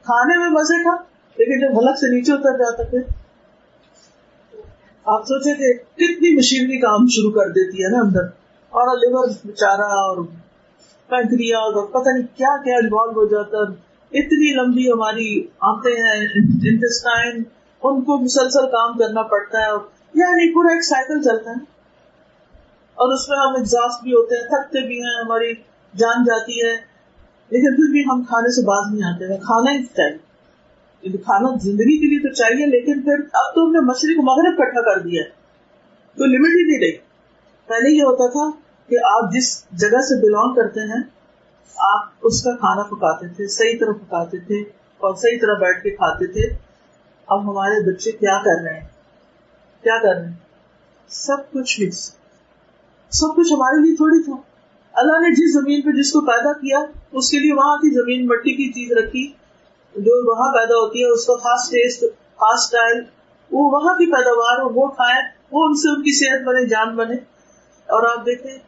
کھانے میں مزے کا، لیکن جب حلق سے نیچے اتر جاتا پھر آپ سوچے کہ کتنی مشینری کام شروع کر دیتی ہے نا اندر۔ اور لیور بےچارا اور پینکریا اور پتہ نہیں کیا کیا انوالو ہو جاتا ہے۔ اتنی لمبی ہماری آتے ہیں انٹسٹائن ان کو مسلسل کام کرنا پڑتا ہے۔ یعنی پورا ایک سائیکل چلتا ہے۔ اور اس میں ہم اگزاسٹ بھی ہوتے ہیں، تھکتے بھی ہیں، ہماری جان جاتی ہے۔ لیکن پھر بھی ہم کھانے سے باز نہیں آتے ہیں۔ کھانا ہی چاہیے کھانا زندگی کے لیے تو چاہیے، لیکن پھر اب تو ہم نے مشرق مغرب کٹھا کر دیا ہے۔ تو لمٹ ہی نہیں رہی۔ پہلے یہ ہوتا تھا کہ آپ جس جگہ سے بلونگ کرتے ہیں، آپ اس کا کھانا پکاتے تھے، صحیح طرح پکاتے تھے اور صحیح طرح بیٹھ کے کھاتے تھے۔ اب ہمارے بچے کیا کر رہے ہیں؟ کیا کر رہے ہیں؟ سب کچھ مکس سب کچھ ہمارے لیے تھوڑی تھا۔ اللہ نے جس زمین پہ جس کو پیدا کیا، اس کے لیے وہاں کی زمین مٹی کی چیز رکھی۔ جو وہاں پیدا ہوتی ہے، اس کا خاص ٹیسٹ خاص اسٹائل وہ وہاں کی پیداوار ہو وہ کھائے، وہ ان سے ان کی صحت بنے، جان بنے۔ اور آپ دیکھیں،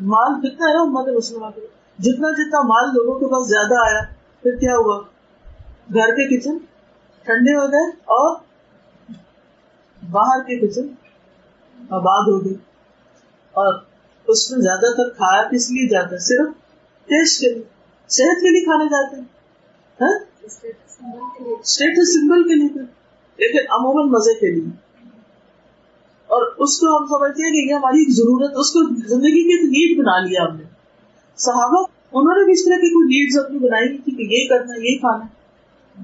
مال کتنا ہے امت مسلمان کے جتنا جتنا مال لوگوں کے پاس زیادہ آیا، پھر کیا ہوا؟ گھر کے کچن ٹھنڈے ہو گئے اور باہر کے کچن آباد ہو گئے۔ اور اس میں زیادہ تر کھایا کس لیے جاتا ہے؟ صرف ٹیسٹ کے لیے. صحت کے لیے کھانے جاتے ہیں. ہاں؟ اسٹیٹس سمبل کے لیے لیکن عموماً مزے کے لیے. اور اس کو ہم سمجھتے ہیں کہ یہ ہماری ایک ضرورت اس کو زندگی کی ایک نیڈ بنا لیا ہم نے. صحابہ، انہوں نے بھی اس طرح کی کوئی نیڈز اپنی بنائی تھی کہ یہ کرنا، یہ کھانا.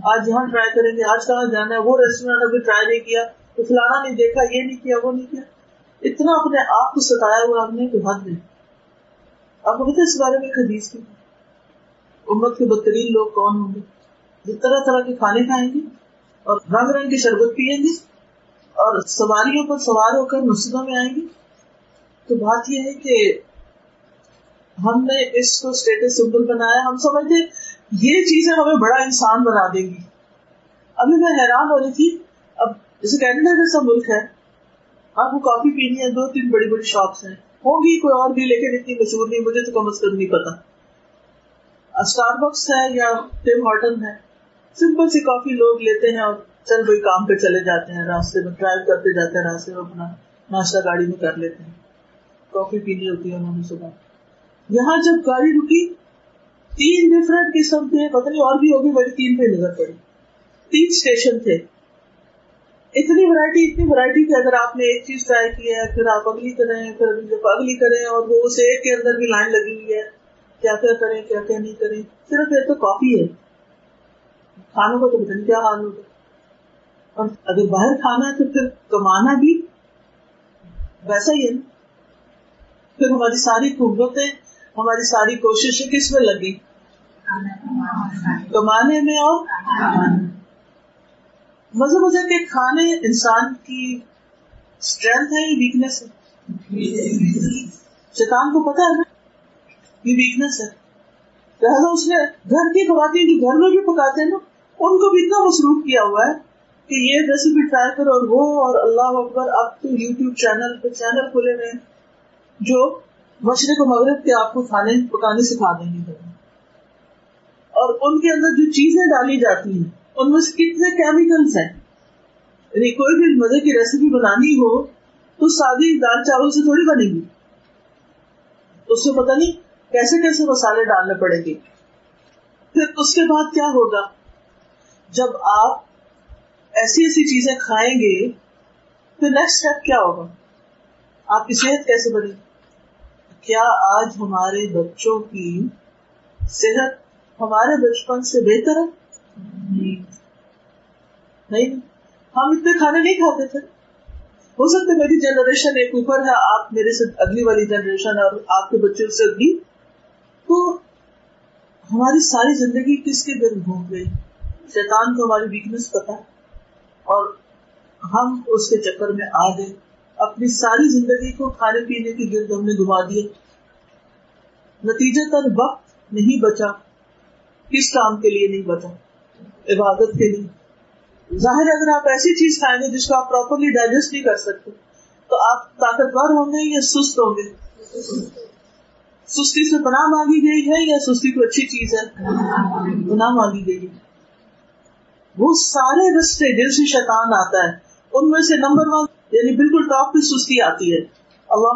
آج یہاں ٹرائی کریں گے، آج کہاں جانا ہے؟ وہ ریسٹورینٹ ابھی ٹرائی نہیں کیا، تو فلانا نہیں دیکھا، یہ نہیں کیا، وہ نہیں کیا. اتنا اپنے آپ کو ستایا ہوا ہم نے کہ حد نہیں آپ کو پتا اس بارے میں حدیث کی؟ امت کے بدترین لوگ کون ہوں گے؟ جو طرح طرح کے کھانے کھائیں گے اور رنگ رنگ کی شربت پیئیں گے اور سواریوں پر سوار ہو کر مسجدوں میں آئیں گے۔ تو بات یہ ہے کہ ہم نے اس کو اسٹیٹس سمبل بنایا۔ ہم سمجھتے یہ چیزیں ہمیں بڑا انسان بنا دیں گی۔ ابھی میں حیران ہو رہی تھی۔ اب جیسے کینیڈا جیسا ملک ہے آپ کو کافی پینی ہے دو تین بڑی بڑی شاپس ہیں۔ ہوں گی کوئی اور بھی، لیکن اتنی مشہور نہیں، مجھے تو کم از کم نہیں پتا۔ اسٹار بکس ہے یا ٹیم ہارٹن ہے؟ سمپل سی کافی لوگ لیتے ہیں اور چل بھائی کام پہ چلے جاتے ہیں، راستے میں ڈرائیو کرتے جاتے ہیں، راستے میں اپنا ناشتہ گاڑی میں کر لیتے ہیں۔ کافی پینی ہوتی ہے انہوں نے صبح۔ یہاں جب گاڑی رکی، تین ڈفرینٹ قسم کے، پتہ نہیں اور بھی ہوگی، بڑی تین پہ نظر پڑی۔ تین اسٹیشن تھے۔ اتنی ورائٹی اتنی ورائٹی کہ اگر آپ نے ایک چیز ٹرائی کی ہے، پھر آپ اگلی کریں، پھر اگلی کریں، اور وہ اس ایک کے اندر بھی لائن لگی ہوئی ہے۔ کیا کیا کریں، کیا کیا نہیں کریں۔ صرف یہ تو کافی ہے۔ کھانوں کا تو پتہ نہیں کیا حال ہوگا۔ اور اگر باہر کھانا ہے تو پھر کمانا بھی ویسا ہی ہے۔ پھر ہماری ساری قوتیں، ہماری ساری کوششیں کس میں لگی کمانے میں اور؟ مزے مزے کے کھانے انسان کی اسٹرینتھ ہے یا ویکنیس ہے؟ شیطان کو پتا ہے نا یہ ویکنیس ہے۔ لہٰذا اس نے گھر کی خواتین جو گھر میں بھی پکاتے ہیں نا، ان کو بھی اتنا مصروف کیا ہوا ہے کہ یہ ریسیپی ٹرائی کرو اور وہ اور اللہ اکبر اب تو یوٹیوب چینل پہ چینل کھلے ہوئے جو مشرق و مغرب کے آپ کو کھانے پکانے سکھا دیں گے۔ اور ان کے اندر جو چیزیں ڈالی جاتی ہیں ان میں سے کتنے کیمیکلس ہیں۔ یعنی کوئی بھی مزے کی ریسیپی بنانی ہو تو سادی دال چاول سے تھوڑی بنے گی اس میں پتہ نہیں کیسے کیسے مسالے ڈالنے پڑیں گے۔ پھر اس کے بعد کیا ہوگا؟ جب آپ ایسی ایسی چیزیں کھائیں گے تو نیکسٹ اسٹیپ کیا ہوگا؟ آپ کی صحت کیسے بنے کیا آج ہمارے بچوں کی صحت ہمارے بچپن سے بہتر ہے؟ نہیں۔ ہم اتنے کھانے نہیں کھاتے تھے۔ ہو سکتا میری جنریشن ایک اوپر ہے، آپ میرے سے اگلی والی جنریشن اور آپ کے بچوں سے اگلی۔ تو ہماری ساری زندگی کس کے دن گھوم گئی؟ شیطان کو ہماری ویکنیس پتا۔ اور ہم اس کے چکر میں آ گئے۔ اپنی ساری زندگی کو کھانے پینے کی گرد ہم نے گھما دیا نتیجہ تر وقت نہیں بچا۔ کس کام کے لیے نہیں بچا؟ عبادت کے لیے۔ ظاہر ہے اگر آپ ایسی چیز کھائیں گے جس کو آپ پراپرلی ڈائجسٹ نہیں کر سکتے، تو آپ طاقتور ہوں گے یا سست ہوں گے؟ سستی سے پناہ مانگی گئی ہے یا سستی کو اچھی چیز ہے؟ پناہ مانگی گئی ہے۔ وہ سارے رستے جن سے شیطان آتا ہے۔ ان میں سے نمبر ون یعنی بالکل ٹاپ پہ سستی آتی ہے۔ اللہ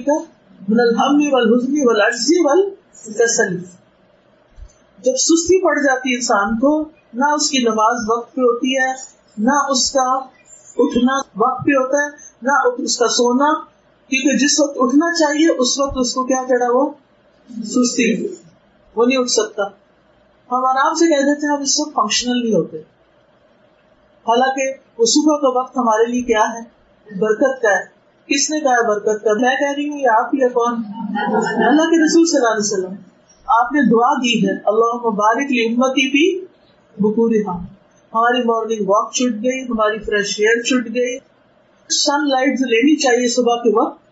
کا من الحم والحزن والعجز والکسل جب سستی پڑ جاتی انسان کو، نہ اس کی نماز وقت پہ ہوتی ہے، نہ اس کا اٹھنا وقت پہ ہوتا ہے، نہ اس کا سونا، کیونکہ جس وقت اٹھنا چاہیے، اس وقت اس کو کیا چڑھا وہ؟ سستی وہ نہیں اٹھ سکتا۔ ہم آرام سے کہہ دیتے ہیں، ہم اس وقت فنکشنل نہیں ہوتے۔ حالانکہ وہ صبح کا وقت ہمارے لیے کیا ہے؟ برکت کا ہے۔ کس نے کہا برکت کا؟ میں کہہ رہی ہوں یا آپ یا کون؟ اللہ کے رسول صلی اللہ علیہ وسلم۔ آپ نے دعا دی ہے۔ اللہ مبارک لی امتی بھی بکور ہماری مارننگ واک چھٹ گئی، ہماری فریش ایئر چھٹ گئی۔ سن لائٹ لینی چاہیے صبح کے وقت۔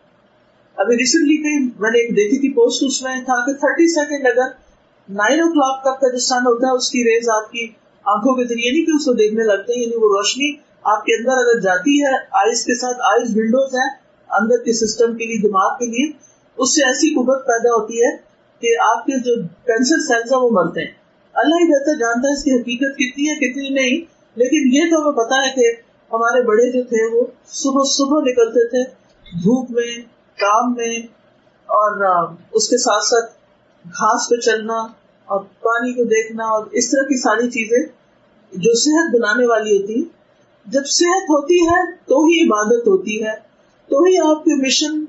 ابھی ریسنٹلی کہیں میں نے ایک دیکھی تھی پوسٹ اس میں، تھا کہ تھرٹی سیکنڈ اگر نائن او کلاک تک کا جو سن ہوتا ہے، اس کی ریز آپ کی آنکھوں کے ذریعے نہیں کہ اس کو دیکھنے لگتے ہیں یعنی وہ روشنی آپ کے اندر اگر جاتی ہے آئس کے ساتھ آئس ونڈوز ہیں، اندر کے سسٹم کے لیے، دماغ کے لیے، اس سے ایسی قوت پیدا ہوتی ہے کہ آپ کے جو کینسر سیلز ہیں وہ مرتے ہیں۔ اللہ ہی بہتر جانتا ہے اس کی حقیقت کتنی ہے، کتنی نہیں۔ لیکن یہ تو ہمیں پتا ہے کہ ہمارے بڑے جو تھے وہ صبح صبح نکلتے تھے دھوپ میں، کام میں اور اس کے ساتھ ساتھ گھاس پہ چلنا اور پانی کو دیکھنا اور اس طرح کی ساری چیزیں جو صحت بنانے والی ہوتی۔ جب صحت ہوتی ہے تو ہی عبادت ہوتی ہے، تو ہی آپ کے مشن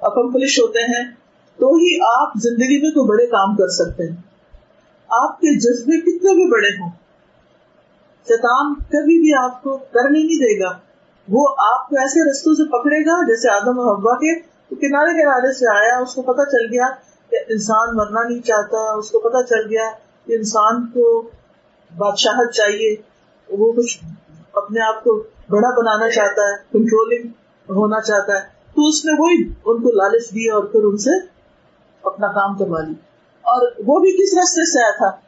اکمپلش ہوتے ہیں۔ تو ہی آپ زندگی میں کوئی بڑے کام کر سکتے ہیں۔ آپ کے جذبے کتنے بھی بڑے ہوں۔ شیطان کبھی بھی آپ کو کرنے نہیں دے گا۔ وہ آپ کو ایسے رستوں سے پکڑے گا جیسے آدم و حبا کے۔ کنارے کنارے سے آیا، اس کو پتا چل گیا کہ انسان مرنا نہیں چاہتا۔ اس کو پتا چل گیا کہ انسان کو بادشاہت چاہیے۔ وہ کچھ اپنے آپ کو بڑا بنانا چاہتا ہے کنٹرولنگ ہونا چاہتا ہے۔ تو اس نے وہی ان کو لالچ دی اور پھر ان سے اپنا کام کروا لی۔ اور وہ بھی کس رستے سے آیا تھا؟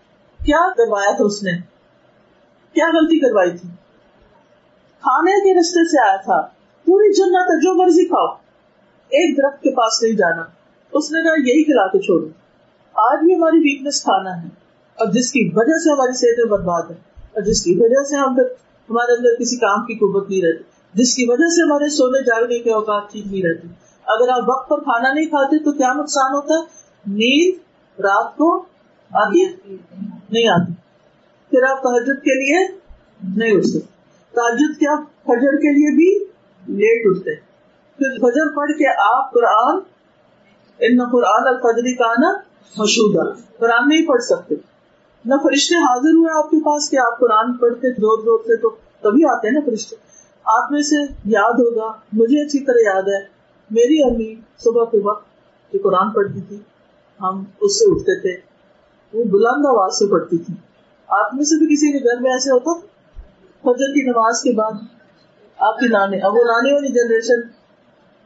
کیا کروایا تھا اس نے؟ کیا غلطی کروائی تھی؟ کھانے کے رستے سے آیا تھا۔ پوری جنت ہے، جو مرضی کھاؤ۔ ایک درخت کے پاس نہیں جانا۔ اس نے کہا، یہی کھلا کے چھوڑو۔ آج بھی ہماری ویکنیس کھانا ہے۔ اور جس کی وجہ سے ہماری صحتیں برباد ہے اور جس کی وجہ سے ہم ہمارے اندر کسی کام کی قوت نہیں رہتی۔ جس کی وجہ سے ہمارے سونے جاگنے کے اوقات ٹھیک نہیں رہتے اگر آپ وقت پر کھانا نہیں کھاتے تو کیا نقصان ہوتا ہے؟ نیند، رات کو آتی نہیں آتی۔ پھر آپ تحجد کے لیے نہیں اٹھتے۔ تاجد کیا فجر کے لیے بھی لیٹ اٹھتے پھر فجر پڑھ کے آپ قرآن، ان قرآن الفجری کا نا مشہور قرآن نہیں پڑھ سکتے۔ نہ فرشتے حاضر ہوئے آپ کے پاس کہ آپ قرآن پڑھتے زور زور سے تو تبھی آتے ہیں نا فرشتے۔ آپ میں سے یاد ہوگا، مجھے اچھی طرح یاد ہے۔ میری امی صبح کے وقت جو قرآن پڑھتی تھی، ہم اس سے اٹھتے تھے۔ وہ بلند آواز سے پڑھتی تھی۔ آپ میں سے بھی کسی کے گھر میں ایسے ہوتا فجر کی نماز کے بعد آپ کی نانے، اب وہ نانے والی جنریشن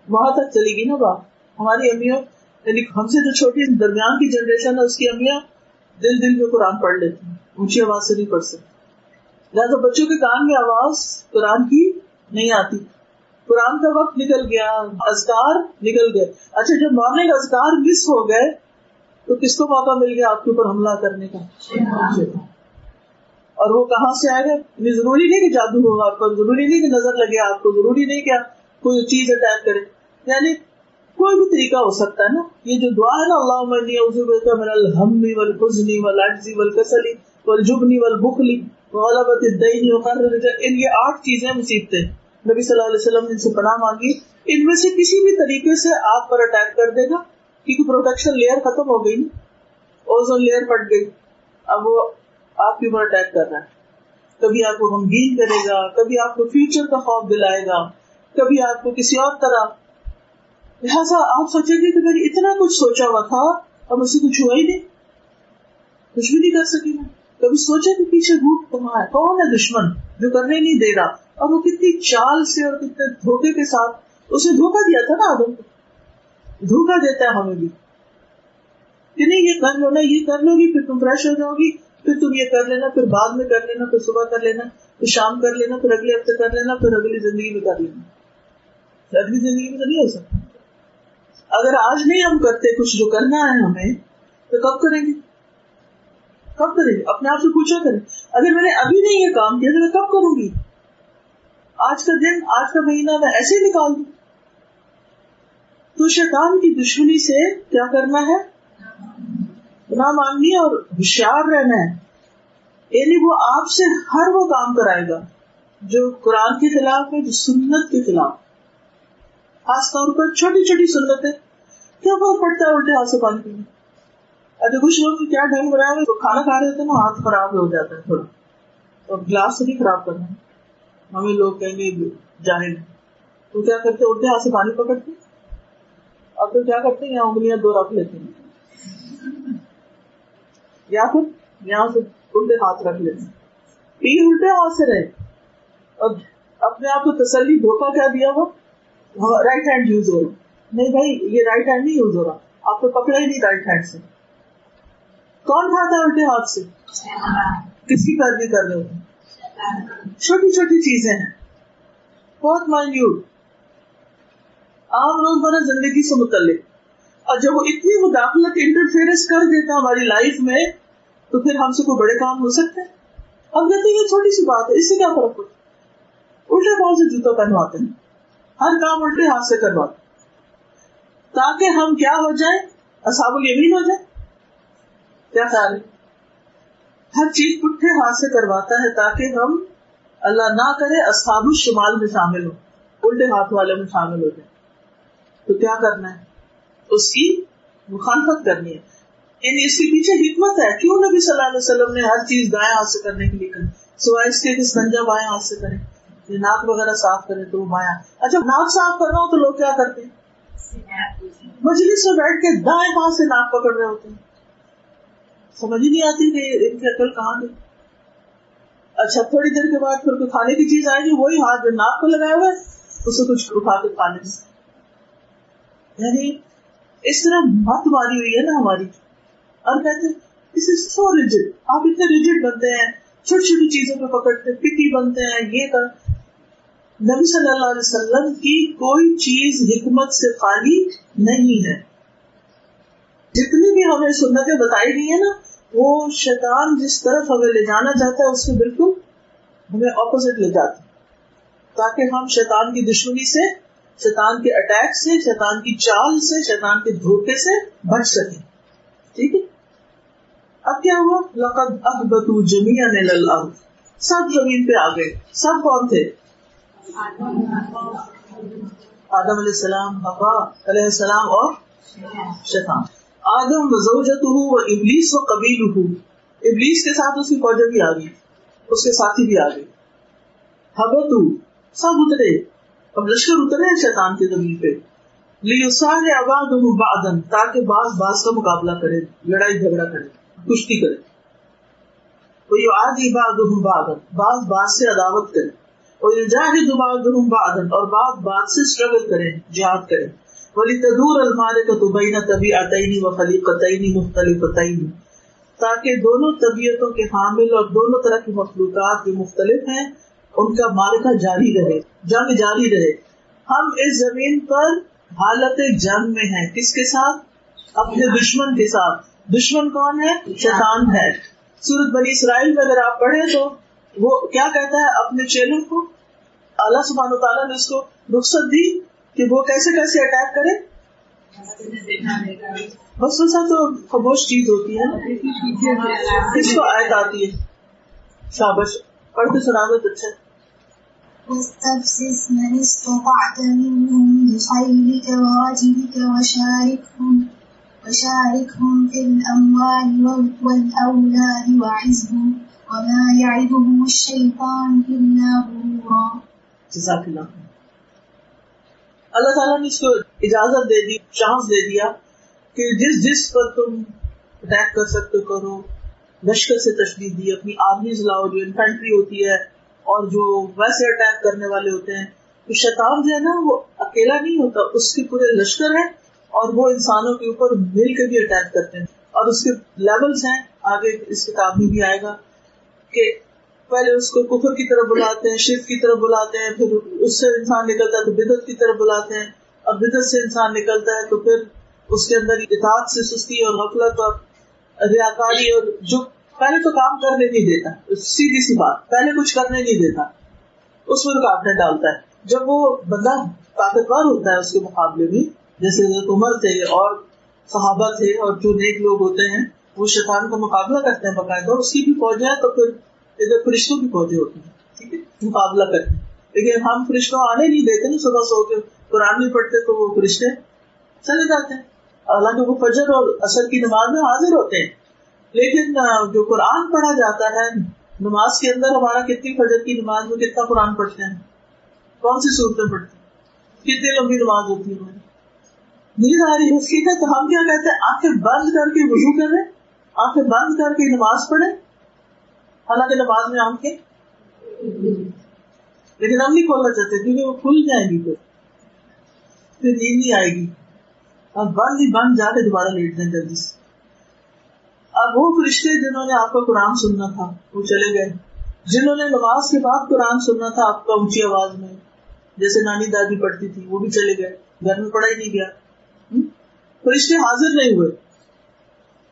وہاں تک چلی گئی نا باپ۔ ہماری امیوں یعنی ہم سے جو چھوٹی درمیان کی جنریشن ہے، اس کی امیاں دل دل میں قرآن پڑھ لیتے ہیں۔ اونچی آواز سے نہیں پڑھ سکتے لہٰذا بچوں کے کان میں آواز قرآن کی نہیں آتی۔ قرآن کا وقت نکل گیا ازکار نکل گئے۔ اچھا جب مارننگ ازکار مس ہو گئے، تو کس کو موقع مل گیا آپ کے اوپر حملہ کرنے کا؟ اور وہ کہاں سے آئے گا؟ ضروری نہیں کہ جادو ہو آپ کو ضروری نہیں کہ نظر لگے آپ کو، ضروری نہیں کہ کوئی چیز اٹیک کرے۔ یعنی کوئی بھی طریقہ ہو سکتا ہے نا۔ یہ جو دعا ہے نا اللہ من الحمنی والحزنی والعجزی والکسلی والجبنی والبخلی وغلبت الدین وقرر ان یہ آٹھ چیزیں مصیبتیں نبی صلی اللہ علیہ وسلم نے ان سے پناہ مانگی، ان میں سے کسی بھی طریقے سے آپ پر اٹیک کر دے گا کیونکہ پروٹیکشن لیئر ختم ہو گئی اوزون لیئر پٹ گئی۔ اب وہ آپ کے اوپر اٹیک کر رہا ہے۔ کبھی آپ کو غمگین کرے گا، کبھی آپ کو فیوچر کا خوف دلائے گا، کبھی آپ کو کسی اور طرح۔ لہٰذا آپ سوچیں گے کہ میں نے اتنا کچھ سوچا ہوا تھا اور مجھ سے کچھ ہوا ہی نہیں۔ کچھ بھی نہیں کر سکی میں کبھی سوچا کہ پیچھے بھوک کمایا کون ہے دشمن جو کرنے نہیں دے رہا؟ اور وہ کتنی چال سے اور کتنے دھوکے کے ساتھ اسے دھوکا دیا تھا نا آدم کو۔ دھوکا دیتا ہے ہمیں بھی۔ کہ نہیں، یہ کر لو نا، یہ کر لو گی، پھر تم فریش ہو جاؤ گی۔ پھر تم یہ کر لینا، پھر بعد میں کر لینا، پھر صبح کر لینا، پھر شام کر لینا، پھر اگلے ہفتے کر لینا، پھر اگلی زندگی میں کر لینا۔ اگلی زندگی میں تو نہیں ہو سکتا۔ اگر آج نہیں ہم کرتے کچھ جو کرنا ہے ہمیں، تو کب کریں گے؟ کب کریں گے؟ اپنے آپ سے پوچھا کریں۔ اگر میں نے ابھی نہیں یہ کام کیا تو میں کب کروں گی؟ آج کا دن، آج کا مہینہ میں ایسے نکال دوں۔ تو شیطان کی دشمنی سے کیا کرنا ہے؟ گنا مانگنی اور ہوشیار رہنا ہے۔ یعنی وہ آپ سے ہر وہ کام کرائے گا جو قرآن کے خلاف ہے، جو سنت کے خلاف۔ خاص طور پر چھوٹی چھوٹی سنتیں کیا فرق پڑتا ہے الٹے ہاتھ سے پانی پینے اچھا کچھ لوگ کیا ڈھنگ بنایا کھانا کھا رہے ہوتے ہیں نا ہاتھ خراب ہو جاتا ہے تھوڑا۔ اور گلاس سے بھی خراب کرنا۔ ہے ہمیں لوگ کہیں گے جاہل تو کیا کرتے؟ اٹھتے ہاتھ سے پانی پکڑتے۔ اور پھر کیا کرتے؟ ہیں یہاں انگلیاں دو رکھ لیتے ہیں۔ یا پھر یہاں سے الٹے ہاتھ رکھ لیتے ہیں۔ پی الٹے ہاتھ سے رہے۔ اور اپنے آپ کو تسلی دھوکا کیا دیا وہ؟ رائٹ ہینڈ یوز ہو رہا۔ نہیں بھائی، یہ رائٹ ہینڈ نہیں یوز ہو رہا۔ آپ کو پکڑا ہی نہیں رائٹ ہینڈ سے۔ کون کھاتا ہے الٹے ہاتھ سے؟ کس کی پیروی کر رہے ہوتے چھوٹی چھوٹی چیزیں ہیں۔ بہت مائنیوٹ عام روزمرہ زندگی سے متعلق۔ اور جب وہ اتنی مداخلت انٹرفیئرنس کر دیتا ہماری لائف میں، تو پھر ہم سے کوئی بڑے کام ہو سکتے ہیں۔ ہم کہتے ہیں، یہ چھوٹی سی بات ہے، اس سے کیا فرق پڑتا الٹے پاؤں سے جوتا پہنواتے ہیں۔ ہر کام الٹے ہاتھ سے کرواتے تاکہ ہم کیا ہو جائیں اصاب الیمین ہو جائے کیا خیال ہے؟ ہر چیز پٹھے ہاتھ سے کرواتا ہے تاکہ ہم اللہ نہ کرے، اصحاب الشمال میں شامل ہو الٹے ہاتھ والے میں شامل ہو جائے تو کیا کرنا ہے؟ اس کی مخالفت کرنی ہے۔ یعنی اس کے پیچھے حکمت ہے۔ کیوں نبی صلی اللہ علیہ وسلم نے ہر چیز دائیں ہاتھ سے کرنے کے لیے کہا؟ سوائے اس کے کہ سنجا بائیں ہاتھ سے کرے یہ ناک وغیرہ صاف کرے تو وہ بایاں اچھا ناک صاف کر رہا ہوں تو لوگ کیا کرتے ہیں؟ مجلس میں بیٹھ کے دائیں ہاتھ سے ناک پکڑ رہے ہوتے ہیں۔ سمجھ ہی نہیں آتی کہ ان کی عقل کہاں گئی اچھا تھوڑی دیر کے بعد پھر کوئی کھانے کی چیز آئے گی، وہی ہاتھ جو ناک کو لگایا ہوا ہے اسے کچھ اٹھا کے کھانے سے یعنی اس طرح مت ماری ہوئی ہے نا ہماری۔ اور کہتے اس از سو ریجڈ آپ اتنے ریجڈ بنتے ہیں، چھوٹی چھوٹی چیزوں پہ پکڑتے پکی بنتے ہیں، یہ کر۔ نبی صلی اللہ علیہ وسلم کی کوئی چیز حکمت سے خالی نہیں ہے۔ جتنی بھی ہمیں سنتیں بتائی گئی ہیں نا وہ شیطان جس طرف ہمیں لے جانا چاہتا ہے، اس سے بالکل ہمیں اپوزٹ لے جاتا تاکہ ہم شیطان کی دشمنی سے، شیطان کے اٹیک سے، شیطان کی چال سے، شیطان کے دھوکے سے بچ سکیں۔ ٹھیک ہے؟ اب کیا ہوا؟ لقد احبتو جميعا الى سب زمین پہ آ گئے۔ سب کون تھے؟ آدم علیہ السلام، حوا علیہ السلام اور شیطان۔ آدم و زوجت ہوں وہ ابلیس و قبیل ہوں ابلیس کے ساتھ اس کی فوجیں بھی آ گئی، اس کے ساتھی بھی آ گئے۔ حبت، سب اترے۔ اب لشکر اترے شیطان کے زمین پہ۔ لیسار آباد ہوں بادن تاکہ بعض بعض کا مقابلہ کرے، لڑائی جھگڑا کرے، کشتی کرے۔ کوئی آج عباد ہوں بادن بعض بعض سے عداوت کرے۔ اور جاہد بعض ہوں بادن اور بعض بعض سے اسٹرگل کرے، جہاد کرے۔ ولی تدور المال کا تبین طبی عطعینی و خلیقتعینی مختلف تاکہ دونوں طبیعتوں کے حامل اور دونوں طرح کی مخلوقات جو مختلف ہیں، ان کا مارکا جاری رہے، جنگ جاری رہے۔ ہم اس زمین پر حالت جنگ میں ہیں۔ کس کے ساتھ؟ اپنے دشمن کے ساتھ۔ دشمن کون ہے؟ شیطان ہے۔ سورت بنی اسرائیل میں اگر آپ پڑھیں تو وہ کیا کہتا ہے اپنے چیلوں کو؟ اللہ سبحانہ تعالیٰ نے اس کو رخصت دی۔ کہ وہ کیسے کیسے اٹیک کرے؟ بس وسا تو خبوش چیز ہوتی ہے کس کو آیت آتی ہے۔ شابش پڑھ کے سنا دو اچھا۔ واستفزز من استطعت منهم بخيلك وشاركهم وشاركهم في الأموال والأولاد وما يعدهم الشيطان إلا غرورا. جزاك الله اللہ تعالیٰ نے اس کو اجازت دے دی چانس دے دیا کہ جس جس پر تم اٹیک کر سکتے کرو، لشکر سے تشدید دی، اپنی آرمیز لاؤ، جو انفینٹری ہوتی ہے اور جو ویسے اٹیک کرنے والے ہوتے ہیں۔ تو شیطان جو ہے نا، وہ اکیلا نہیں ہوتا، اس کے پورے لشکر ہے اور وہ انسانوں کے اوپر مل کے بھی اٹیک کرتے ہیں۔ اور اس کے لیولس ہیں، آگے اس کتاب میں بھی آئے گا کہ پہلے اس کو کفر کی طرف بلاتے ہیں شرف کی طرف بلاتے ہیں، پھر اس سے انسان نکلتا ہے تو بدت کی طرف بلاتے ہیں۔ اب بدت سے انسان نکلتا ہے تو پھر اس کے اندر اطاعت سے سستی اور غفلت اور ریاکاری اور جو پہلے تو کام کرنے نہیں دیتا، سیدھی سی بات، پہلے کچھ کرنے نہیں دیتا، اس میں رکاوٹیں ڈالتا ہے۔ جب وہ بندہ طاقتور ہوتا ہے اس کے مقابلے میں، جیسے عمر تھے اور صحابہ تھے اور جو نیک لوگ ہوتے ہیں، وہ شیطان کا مقابلہ کرتے ہیں باقاعدہ، اس کی بھی فوج ہے تو پھر ادھر فرشتوں کی پودے ہوتی ہیں، ٹھیک ہے؟ مقابلہ کرتے لیکن ہم فرشتوں آنے نہیں دیتے نا صبح سو کے۔ قرآن نہیں پڑھتے تو وہ فرشتے چلے جاتے ہیں۔ حالانکہ وہ فجر اور اثر کی نماز میں حاضر ہوتے ہیں۔ لیکن جو قرآن پڑھا جاتا ہے، نماز کے اندر ہمارا کتنی فجر کی نماز میں کتنا قرآن پڑھتے ہیں؟ کون سی صورتیں پڑھتے ہیں؟ کتنی لمبی نماز ہوتی ہے ہماری؟ نیند آ رہی ہے ہے، تو ہم کیا کہتے ہیں؟ آنکھیں بند کر کے وضو کریں، آنکھیں بند کر کے نماز پڑھیں۔ حالانکہ نماز میں آنکھیں لیکن ہم نہیں کھولنا چاہتے، کیونکہ وہ کھل جائیں گی پھر پھر نیند نہیں آئے گی۔ اب بند ہی بند، جا کے دوبارہ لیٹ دیں جلدی سے۔ اب وہ فرشتے جنہوں نے آپ کا قرآن سننا تھا، وہ چلے گئے۔ جنہوں نے نماز کے بعد قرآن سننا تھا، آپ کا اونچی آواز میں، جیسے نانی دادی پڑھتی تھی، وہ بھی چلے گئے۔ گھر میں پڑھا ہی نہیں گیا فرشتے حاضر نہیں ہوئے۔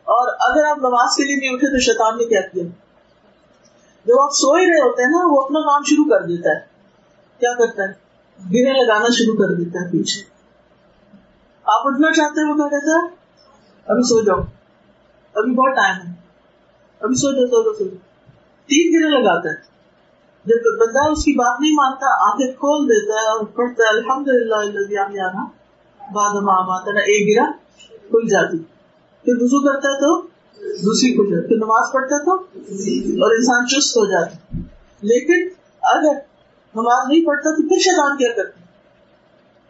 اور اگر آپ نماز کے لیے نہیں اٹھے تو شیطان نے کیا کیا؟ جب آپ سو ہی رہے ہوتے ہیں نا، وہ اپنا کام شروع کر دیتا ہے۔ کیا کرتا ہے؟ گرے لگانا شروع کر دیتا ہے پیچھے۔ آپ اٹھنا چاہتے ہیں وہ کیا کہتا ہے، ابھی سو جاؤ۔ ابھی بہت ٹائم ہے۔ ابھی سو جاتا سو سو تین گرے لگاتا ہے۔ جب بندہ اس کی بات نہیں مانتا، آنکھیں کھول دیتا ہے اور پڑھتا ہے الحمد للہ بعد ہم ماتا ایک گرا کھل جاتی۔ پھر وزو کرتا ہے تو دوسری کھل جاتی پھر نماز پڑھتا تو اور انسان چست ہو جاتا لیکن اگر نماز نہیں پڑھتا تو پھر شیطان کیا کرتا؟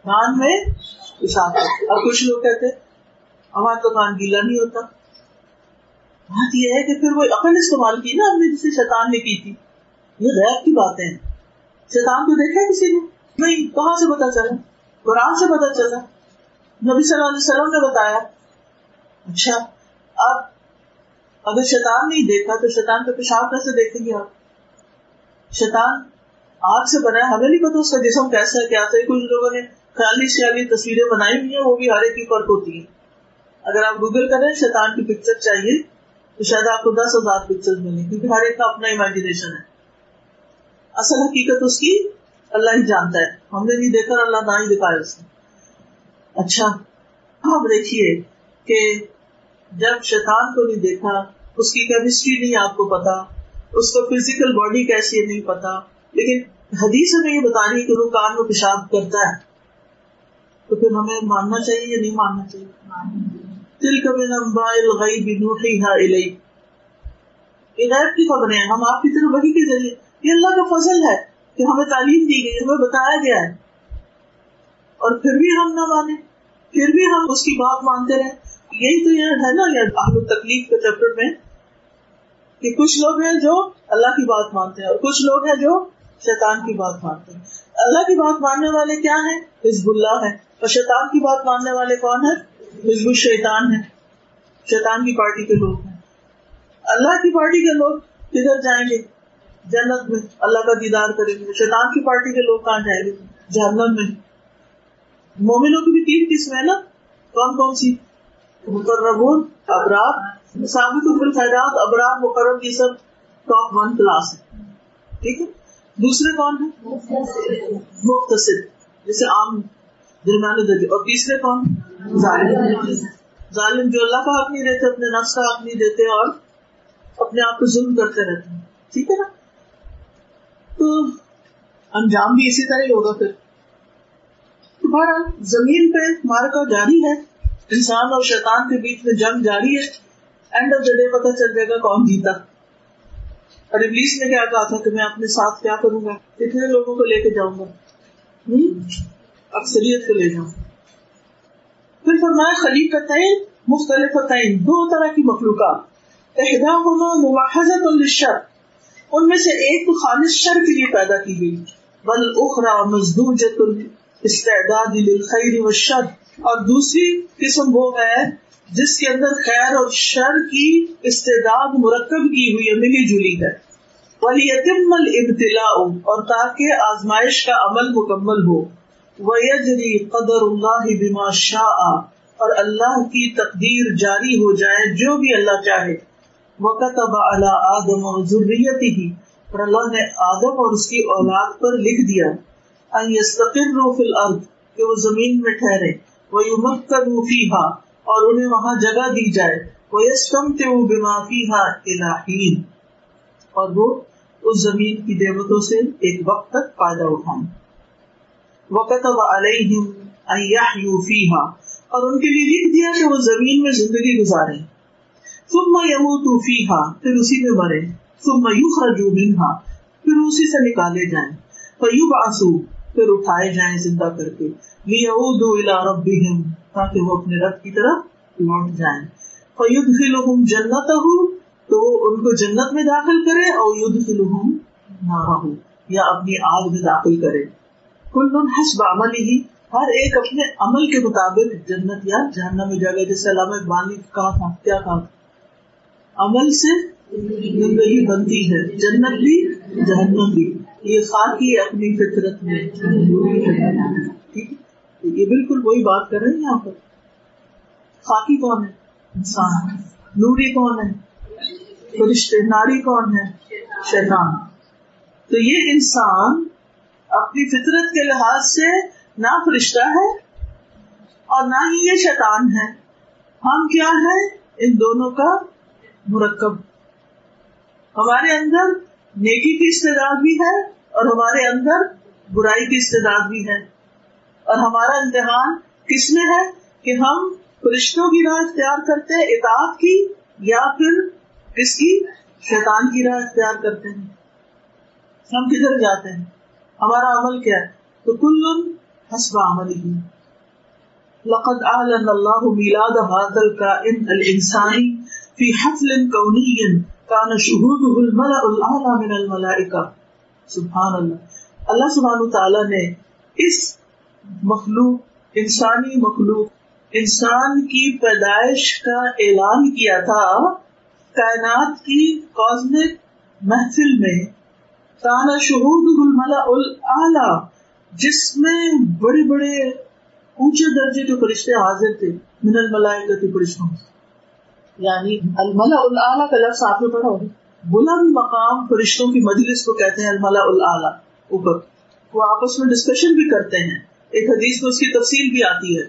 کان میں اب کچھ لوگ کہتے، ہمارا تو کان گیلا نہیں ہوتا۔ بات یہ ہے کہ پھر وہ عقل استعمال کی نا ہم نے، جسے شیطان نے کی تھی۔ یہ غیر کی باتیں ہیں۔ شیطان کو دیکھا کسی نے؟ نہیں، کہاں سے پتا چلا؟ قرآن سے پتا چلا۔ نبی صلی اللہ علیہ وسلم نے بتایا اچھا اب اگر شیطان نہیں دیکھا تو شیطان کا پیشاب کیسے دیکھیں گے آپ؟ شیطان آگ سے بنا ہے، ہمیں نہیں پتا اس کا جسم کیسا ہے، کیا تھا کچھ لوگوں نے خیالی سیالی تصویریں بنائی ہوئی ہیں، وہ بھی ہر ایک کی فرق ہوتی ہے اگر آپ گوگل کریں، شیطان کی پکچر چاہیے، تو شاید آپ کو دس ہزار پکچر ملے کیونکہ ہر ایک کا اپنا امیجنیشن ہے۔ اصل حقیقت اس کی اللہ ہی جانتا ہے۔ ہم نے نہیں دیکھا اللہ نہ ہی دکھایا اس نے۔ اچھا اب دیکھیے کہ جب شیطان کو نہیں دیکھا اس کی کیمسٹری نہیں آپ کو پتا، اس کو فزیکل باڈی کیسی ہے نہیں پتا، لیکن حدیث ہمیں یہ بتا رہی کہ وہ کان میں پیشاب کرتا ہے۔ تو پھر ہمیں ماننا چاہیے یا نہیں ماننا چاہیے؟ دل غیب کی خبریں ہم آپ کی طرف وہی کے ذریعے۔ یہ اللہ کا فضل ہے کہ ہمیں تعلیم دی گئی، ہمیں بتایا گیا ہے۔ اور پھر بھی ہم نہ مانے پھر بھی ہم اس کی بات مانتے رہے یہی تو یہ ہے نا یہ تکلیف کے چیپٹر میں کہ کچھ لوگ ہیں جو اللہ کی بات مانتے ہیں اور کچھ لوگ ہیں جو شیطان کی بات مانتے ہیں۔ اللہ کی بات ماننے والے کیا ہیں؟ حزب اللہ ہے اور شیطان کی بات ماننے والے کون ہیں؟ حزب الشیطان ہے شیطان کی پارٹی کے لوگ ہیں۔ اللہ کی پارٹی کے لوگ کدھر جائیں گے؟ جنت میں۔ اللہ کا دیدار کریں گے۔ شیطان کی پارٹی کے لوگ کہاں جائیں گے؟ جہنم میں۔ مومنوں کی بھی تین قسم ہے نا۔ کون کون سی؟ مقررون ابرار ثابت الخیرات ابرار مقرر کی سب ٹاپ ون کلاس ہے ٹھیک ہے؟ دوسرے کون ہے مختصر جیسے عام درمیانے درجے۔ اور تیسرے کون؟ ظالم۔ ظالم جو اللہ کا حق نہیں دیتے، اپنے نفس کا حق نہیں دیتے اور اپنے آپ کو ظلم کرتے رہتے ہیں۔ ٹھیک ہے نا؟ تو انجام بھی اسی طرح ہی ہوگا پھر۔ بہرحال زمین پہ مارکا جاری ہے، انسان اور شیطان کے بیچ میں جنگ جاری ہے۔ اینڈ آف دا ڈے پتا چل جائے گا کون جیتا۔ اور ابلیس نے کیا کہا تھا کہ میں اپنے ساتھ کیا کروں گا؟ کتنے لوگوں کو لے کے جاؤں گا؟ اکثریت کو لے جاؤں۔ پھر فرمایا خلیق مختلف دو طرح کی مخلوقات۔ احدا ہونا مواحظت الشر ان میں سے ایک تو خالص شر کے لیے پیدا کی گئی۔ بل اخرا مزدور استعداد للخیر والشر۔ اور دوسری قسم وہ ہے جس کے اندر خیر اور شر کی استعداد مرکب کی ہوئی ہے، ملی جلی ہے۔ ولی یتم الابتلاء اور تاکہ آزمائش کا عمل مکمل ہو۔ ویجری قدر اللہ بما شاء، اور اللہ کی تقدیر جاری ہو جائے جو بھی اللہ چاہے۔ وکتب علی آدم و ذریتی ہی اور اللہ نے آدم اور اس کی اولاد پر لکھ دیا۔ ان یستقروا فی الارض کہ وہ زمین میں ٹھہرے۔ ویمکنوا فیہا اور انہیں وہاں جگہ دی جائے۔ ویستمتعوا بما فیہا الہین اور وہ اس زمین کی نعمتوں سے ایک وقت تک فائدہ اٹھائیں۔ وقت علیہم ان یحیوا فیہا اور ان کے لیے لکھ دیا کہ وہ زمین میں زندگی گزارے ثم يموتوا فيها۔ پھر اسی میں مرے ثم يخرجوا منها۔ پھر اسی سے نکالے جائیں۔ فيبعثوا۔ پھر اٹھائے جائیں زندہ کر کے۔ ليعودوا الى ربهم۔ تاکہ وہ اپنے رب کی طرف لوٹ جائیں۔ فيدخلهم جنته، تو ان کو جنت میں داخل کرے اور يدخلهم نارہ یا اپنی آگ میں داخل کرے۔ کل حسب عمله، ہر ایک اپنے عمل کے مطابق جنت یا جہنم میں جگہ جیسے علامہ اقبال نے کہا تھا، کیا کہا عمل سے زندگی بنتی ہے، جنت بھی جہنم بھی۔ یہ خاکی اپنی فطرت میں۔ یہ بالکل وہی بات کر رہے ہیں یہاں پر۔ خاکی کون ہے؟ انسان۔ نوری کون ہے؟ فرشتے۔ ناری کون ہے؟ شیطان۔ تو یہ انسان اپنی فطرت کے لحاظ سے نہ فرشتہ ہے اور نہ ہی یہ شیطان ہے۔ ہم کیا ہے ان دونوں کا مرکب۔ ہمارے اندر نیکی کی استعداد بھی ہے اور ہمارے اندر برائی کی استعداد بھی ہے۔ اور ہمارا امتحان کس میں ہے کہ ہم فرشتوں کی راہ اختیار کرتے ہیں، اطاعت کی، یا پھر کس کی؟ شیطان کی راہ اختیار کرتے ہیں۔ ہم کدھر جاتے ہیں؟ ہمارا عمل کیا ہے؟ تو کل حسب عمله لقد اعلن الله ميلاد هذا الكائن الانساني في حفل كوني كان شهوده الملأ الاعلى من الملائكه سبحان اللہ۔ اللہ سبحانہ تعالی نے اس مخلوق، انسانی مخلوق، انسان کی پیدائش کا اعلان کیا تھا کائنات کی کاسمک محفل میں۔ کانا شہود الملا الاعلی جس میں بڑے بڑے اونچے درجے کے فرشتے حاضر تھے، من الملائکہ فرشتوں۔ یعنی الملا الاعلی کا لفظ آپ نے پڑھا ہوگا۔ بلند مقام فرشتوں کی مجلس کو کہتے ہیں الملا الاعلی اوپر۔ وہ آپس میں ڈسکشن بھی کرتے ہیں۔ ایک حدیث میں اس کی تفصیل بھی آتی ہے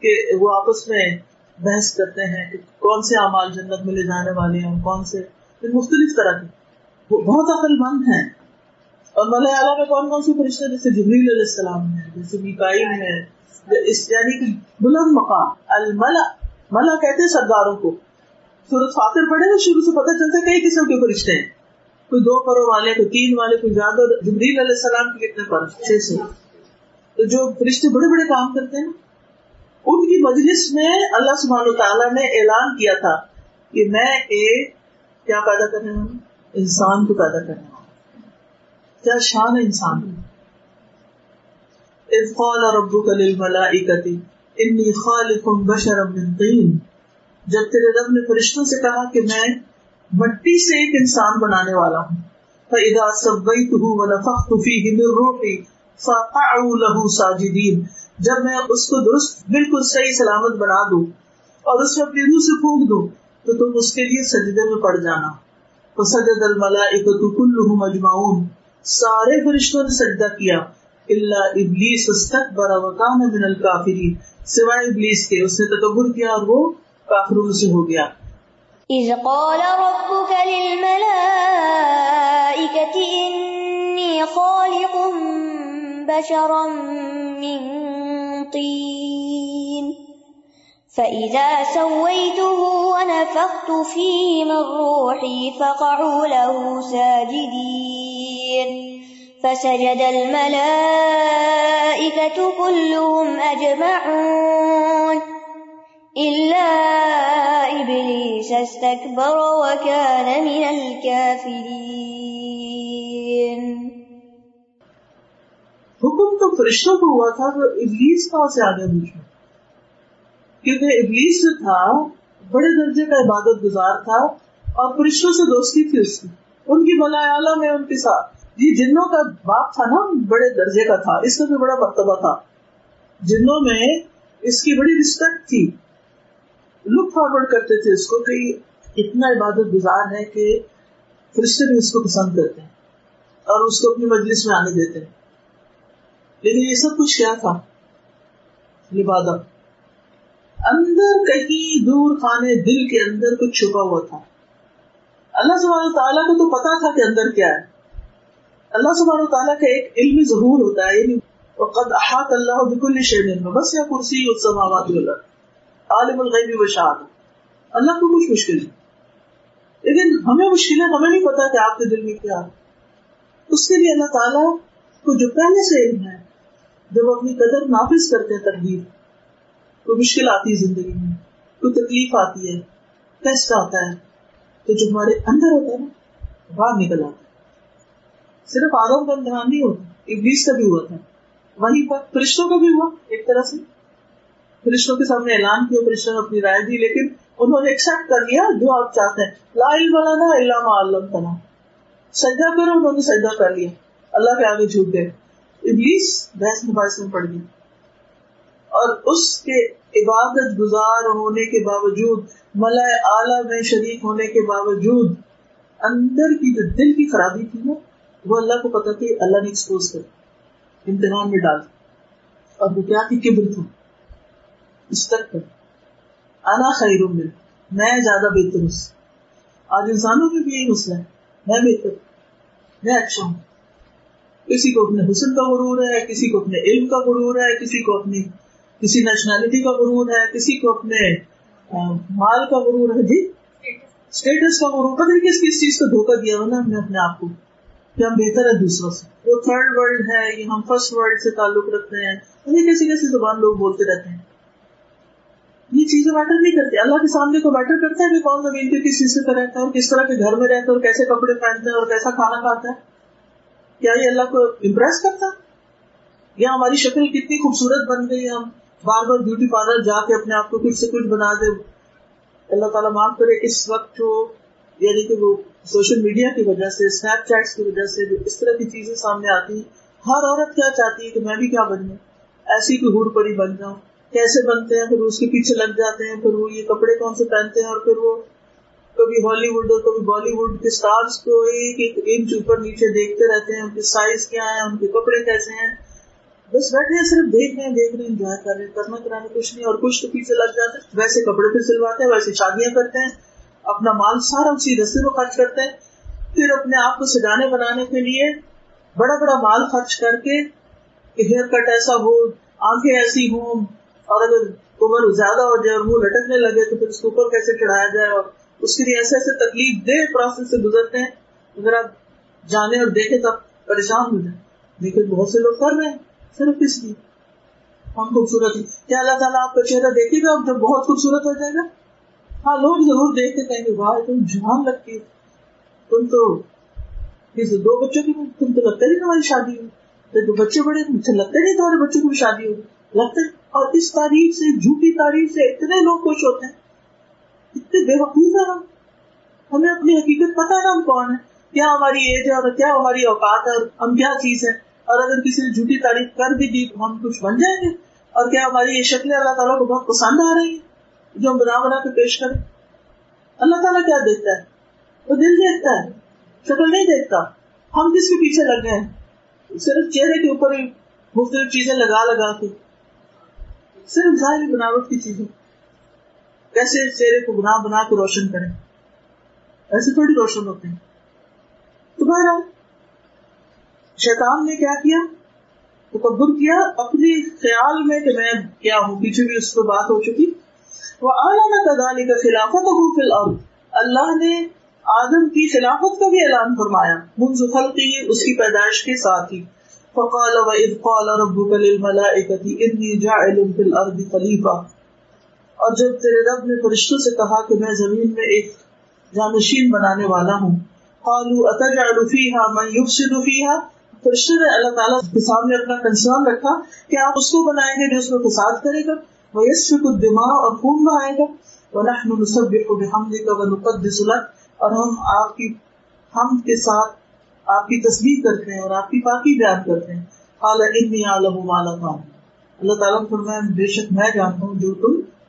کہ وہ آپس میں بحث کرتے ہیں کہ کون سے اعمال جنت میں لے جانے والے ہیں، کون سے مختلف طرح کے۔ وہ بہت عقل مند ہیں۔ اور ملا اعلیٰ میں کون کون سے فرشتے جیسے جبریل علیہ السلام ہے جیسے میکائل ہے اس یعنی کہ بلند مقام، الملا۔ ملا کہتے ہیں سرداروں کو۔ سورت فاتر پڑھے نا شروع سے پتہ چلتا ہے کئی قسم کے فرشتے ہیں۔ کوئی دو پروں والے، کوئی تین والے، کوئی زیادہ۔ جبریل علیہ السلام کے کتنے پر چھ سے تو جو فرشتے بڑے بڑے کام کرتے ہیں ان کی مجلس میں اللہ سبحانہ تعالیٰ نے اعلان کیا تھا کہ میں ایک کیا پیدا کرنے والا انسان کو پیدا کرنے والا کیا شان ہے انسان اذ قال ربك للملائكة انی خالق بشرا من طین۔ جب تیرے رب نے فرشتوں سے کہا کہ میں مٹی سے ایک انسان بنانے والا ہوں، فَإِذَا سَبَّيْتُهُ وَنَفَخْتُ فِيهِ مِن رُوحِي لَهُ سَاجِدِينَ۔ جب میں اس کو درست بالکل صحیح سلامت بنا دوں اور اس میں اپنی روح سے پھونک دوں، تو تم اس کے لیے سجدے میں پڑ جانا۔ فَسَجَدَ الْمَلَائِكَةُ كُلُّهُمْ أَجْمَعُونَ سارے فرشتوں نے سجدہ کیا۔ اللہ ابلیس استکبر وکان من الکافرین سوائے ابلیس کے، اس نے تکبر کیا اور وہ کافروں سے ہو گیا۔ إذ قال ربك للملائكة إني خالق بشرا من طين. فإذا سويته ونفخت فيه من روحي فقعوا له ساجدين. فسجد الملائكة كلهم أجمعون. إلا إبليس استكبر وكان من الكافرين. حکم تو فرشتوں کو ہوا تھا تو ابلیس کہاں سے آگے بیچ میں کیونکہ ابلیس جو تھا، بڑے درجے کا عبادت گزار تھا اور فرشتوں سے دوستی تھی اس کی۔ ان کی بلا اعلیٰ میں ان کے ساتھ۔ یہ جنوں کا باپ تھا نا، بڑے درجے کا تھا۔ اس کا بھی بڑا مرتبہ تھا۔ جنوں میں اس کی بڑی رسپیکٹ تھی۔ لک فارورڈ کرتے تھے اس کو کہ اتنا عبادت گزار ہے کہ فرشتے بھی اس کو پسند کرتے ہیں اور اس کو اپنی مجلس میں آنے دیتے ہیں۔ لیکن یہ سب کچھ کیا تھا؟ عبادت اندر کہیں دور خانے دل کے اندر کچھ چھپا ہوا تھا۔ اللہ سبحانہ تعالیٰ کو تو پتا تھا کہ اندر کیا ہے۔ اللہ سبحانہ تعالیٰ کا ایک علمی ظہور ہوتا ہے یعنی وقد احاط اللہ بكل شيء علما بس یا کرسی السماوات والارض۔ عالم الغیب والشہادہ اللہ کو کچھ مشکل ہے۔ لیکن ہمیں مشکل ہے ہمیں نہیں پتا کہ آپ کے دل میں کیا ہے۔ اس کے لیے اللہ تعالیٰ کو جو پہلے سے علم ہے جب اپنی قدر نافذ کرتے ہیں تقدیر کوئی مشکل آتی ہے زندگی میں، کوئی تکلیف آتی ہے ٹیسٹ آتا ہے، تو جو ہمارے اندر ہوتا ہے نا، باہر نکل آتا ہے۔ صرف آدم کا امتحان نہیں ہوتا، ابلیس کا بھی ہوا تھا۔ وہیں پر فرشتوں کا بھی ہوا، ایک طرح سے۔ فرشتوں کے سامنے اعلان کیا، فرشتوں نے اپنی رائے دی، لیکن انہوں نے ایکسپٹ کر لیا جو آپ چاہتے ہیں۔ لا علم لنا الا ما علمتنا۔ سجدہ کرو، انہوں نے سجدہ کر لیا۔ اللہ کے آگے جھوٹ گئے ابلیس بحث مباحث میں پڑ گیا اور اس کے عبادت گزار ہونے کے باوجود، ملائے اعلی میں شریک ہونے کے باوجود اندر کی جو دل کی خرابی تھی نا، وہ اللہ کو پتا تھی، اللہ نے ایکسپوز کر، امتحان میں ڈال۔ اور وہ کیا تھی؟ کبر تھا اس تک پر۔ انا خیر من میں زیادہ بہتر ہوں۔ آج انسانوں میں بھی یہی مسئلہ ہے۔ میں بہتر میں اچھا ہوں۔ کسی کو اپنے حسن کا غرور ہے، کسی کو اپنے علم کا غرور ہے، کسی کو اپنی، کسی نیشنلٹی کا غرور ہے، کسی کو اپنے مال کا غرور ہے۔ جی؟ اسٹیٹس کا غرور۔ پتہ نہیں کس کس چیز کا دھوکہ دیا ہوا نا ہم نے اپنے آپ کو۔ کہ ہم بہتر ہے دوسروں سے۔ وہ تھرڈ ورلڈ ہے یا ہم فرسٹ ورلڈ سے تعلق رکھتے ہیں۔ انہیں کیسی کیسی زبان لوگ بولتے رہتے ہیں۔ یہ چیزیں میٹر نہیں کرتی۔ اللہ کے سامنے کو میٹر کرتا ہے کہ کون زمین کے کس حصے پہ رہتا ہے اور کس طرح کے گھر میں رہتا ہے اور کیسے کپڑے پہنتے ہیں اور کیسا کھانا کھاتا ہے۔ کیا یہ اللہ کو امپریس کرتا؟ یا ہماری شکل کتنی خوبصورت بن گئی ہم بار بار بیوٹی پارلر جا کے اپنے آپ کو کچھ سے کچھ بنا دے اللہ تعالیٰ معاف کرے اس وقت جو یعنی کہ وہ سوشل میڈیا کی وجہ سے اسنیپ چیٹس کی وجہ سے جو اس طرح کی چیزیں سامنے آتی ہیں ہر عورت کیا چاہتی ہے کہ میں بھی کیا بن جاؤں ایسی کوئی ہور پری بن جاؤں۔ کیسے بنتے ہیں؟ پھر اس کے پیچھے لگ جاتے ہیں، پھر وہ یہ کپڑے کون سے پہنتے ہیں اور پھر وہ کبھی ہالی ووڈ اور کبھی بالی ووڈ کے اسٹارس کو ایک ایک انچ اوپر نیچے دیکھتے رہتے ہیں، ان کے سائز کیا ہے، ان کے کپڑے کیسے ہیں۔ بس بیٹھے صرف دیکھ رہے ہیں، دیکھ رہے ہیں، انجوائے کر رہے ہیں، کرنا کرانا کچھ نہیں، اور کچھ تو پیچھے لگ جاتے ہیں۔ ویسے کپڑے پھر سلواتے ہیں، ویسے شادیاں کرتے ہیں، اپنا مال سارا اسی رستے میں خرچ کرتے ہیں۔ پھر اپنے آپ کو سجانے بنانے کے لیے بڑا بڑا مال خرچ کر کے ہیئر کٹ ایسا ہو، آنکھیں ایسی ہوں، اور اگر عمر زیادہ ہو جائے اور منہ لٹکنے لگے تو پھر اس کو اوپر کیسے چڑھایا جائے اور اس کے لیے ایسے ایسے تکلیف دہ پروسیس سے گزرتے ہیں، اگر آپ جانے اور دیکھیں تو پریشان ہو جائیں۔ لیکن بہت سے لوگ کر رہے ہیں، صرف اس لیے۔ ہم خوبصورت کیا اللہ تعالیٰ آپ کا چہرہ دیکھے گا؟ جب بہت خوبصورت ہو جائے گا۔ ہاں لوگ ضرور دیکھتے کہیں گے، واہ، تم جوان لگتی تم تو دو بچوں کی تم تو لگتا نہیں تمہاری شادی ہوئی۔ تو بچے بڑے مجھے لگتا نہیں تمہارے بچوں کی بھی شادی ہوگی لگتا اور اس تاریخ سے، جھوٹی تاریخ سے اتنے لوگ خوش ہوتے ہیں۔ اتنے بے وقوف ہے ہم۔ ہمیں اپنی حقیقت پتا ہے نا ہم کون ہے کیا ہماری ایج ہے اور کیا ہماری اوقات ہے اور ہم کیا چیز ہے اور اگر کسی نے جھوٹی تعریف کر بھی دی تو ہم کچھ بن جائیں گے۔ اور کیا ہماری یہ شکلیں اللہ تعالیٰ کو بہت پسند آ رہی ہیں جو ہم بنا بنا کے پیش کریں۔ اللہ تعالیٰ کیا دیکھتا ہے؟ وہ دل دیکھتا ہے۔ شکل نہیں دیکھتا۔ ہم کس کے پیچھے لگ گئے ہیں؟ صرف چہرے کے اوپر ہی مختلف چیزیں لگا لگا کے۔ صرف ظاہری بناوٹ کی چیزیں کیسے چہرے کو بنا بنا کے روشن کریں؟ ایسے تھوڑی روشن ہوتے ہیں۔ تو بہرحال، شیطان نے کیا کیا؟ تکبر کیا، اپنی خیال میں کہ میں کیا ہوں، پیچھے بھی اس کو بات ہو چکی۔ وہ اعلیٰ کدالی کا خلافت اللہ نے آدم کی خلافت کا بھی اعلان فرمایا، منذ خلقی، اس کی پیدائش کے ساتھ ہی۔ فقال و اذ قال ربك للملائکة انی جاعل فی الارض خلیفہ اور جب تیرے رب نے فرشتوں سے کہا کہ میں زمین میں ایک جانشین بنانے والا ہوں، قالوا اتجعل فيها من يفسد فيها؟ فرشتوں نے اللہ تعالیٰ کے سامنے اپنا کنسرن رکھا کہ آپ اس کو بنائیں گے جو اس میں فساد کرے گا۔ ويسفك الدماء اور خون بہائے گا۔ ونحن نسبح بحمدك ونقدس لك۔ اور ہم آپ کی، ہم کے ساتھ آپ کی تسبیح کرتے ہیں اور آپ کی پاکی بیان کرتے ہیں۔ قال انی اعلم ما لا تعلم اللہ تعالیٰ نے فرمایا، بے شک میں جانتا ہوں جو تم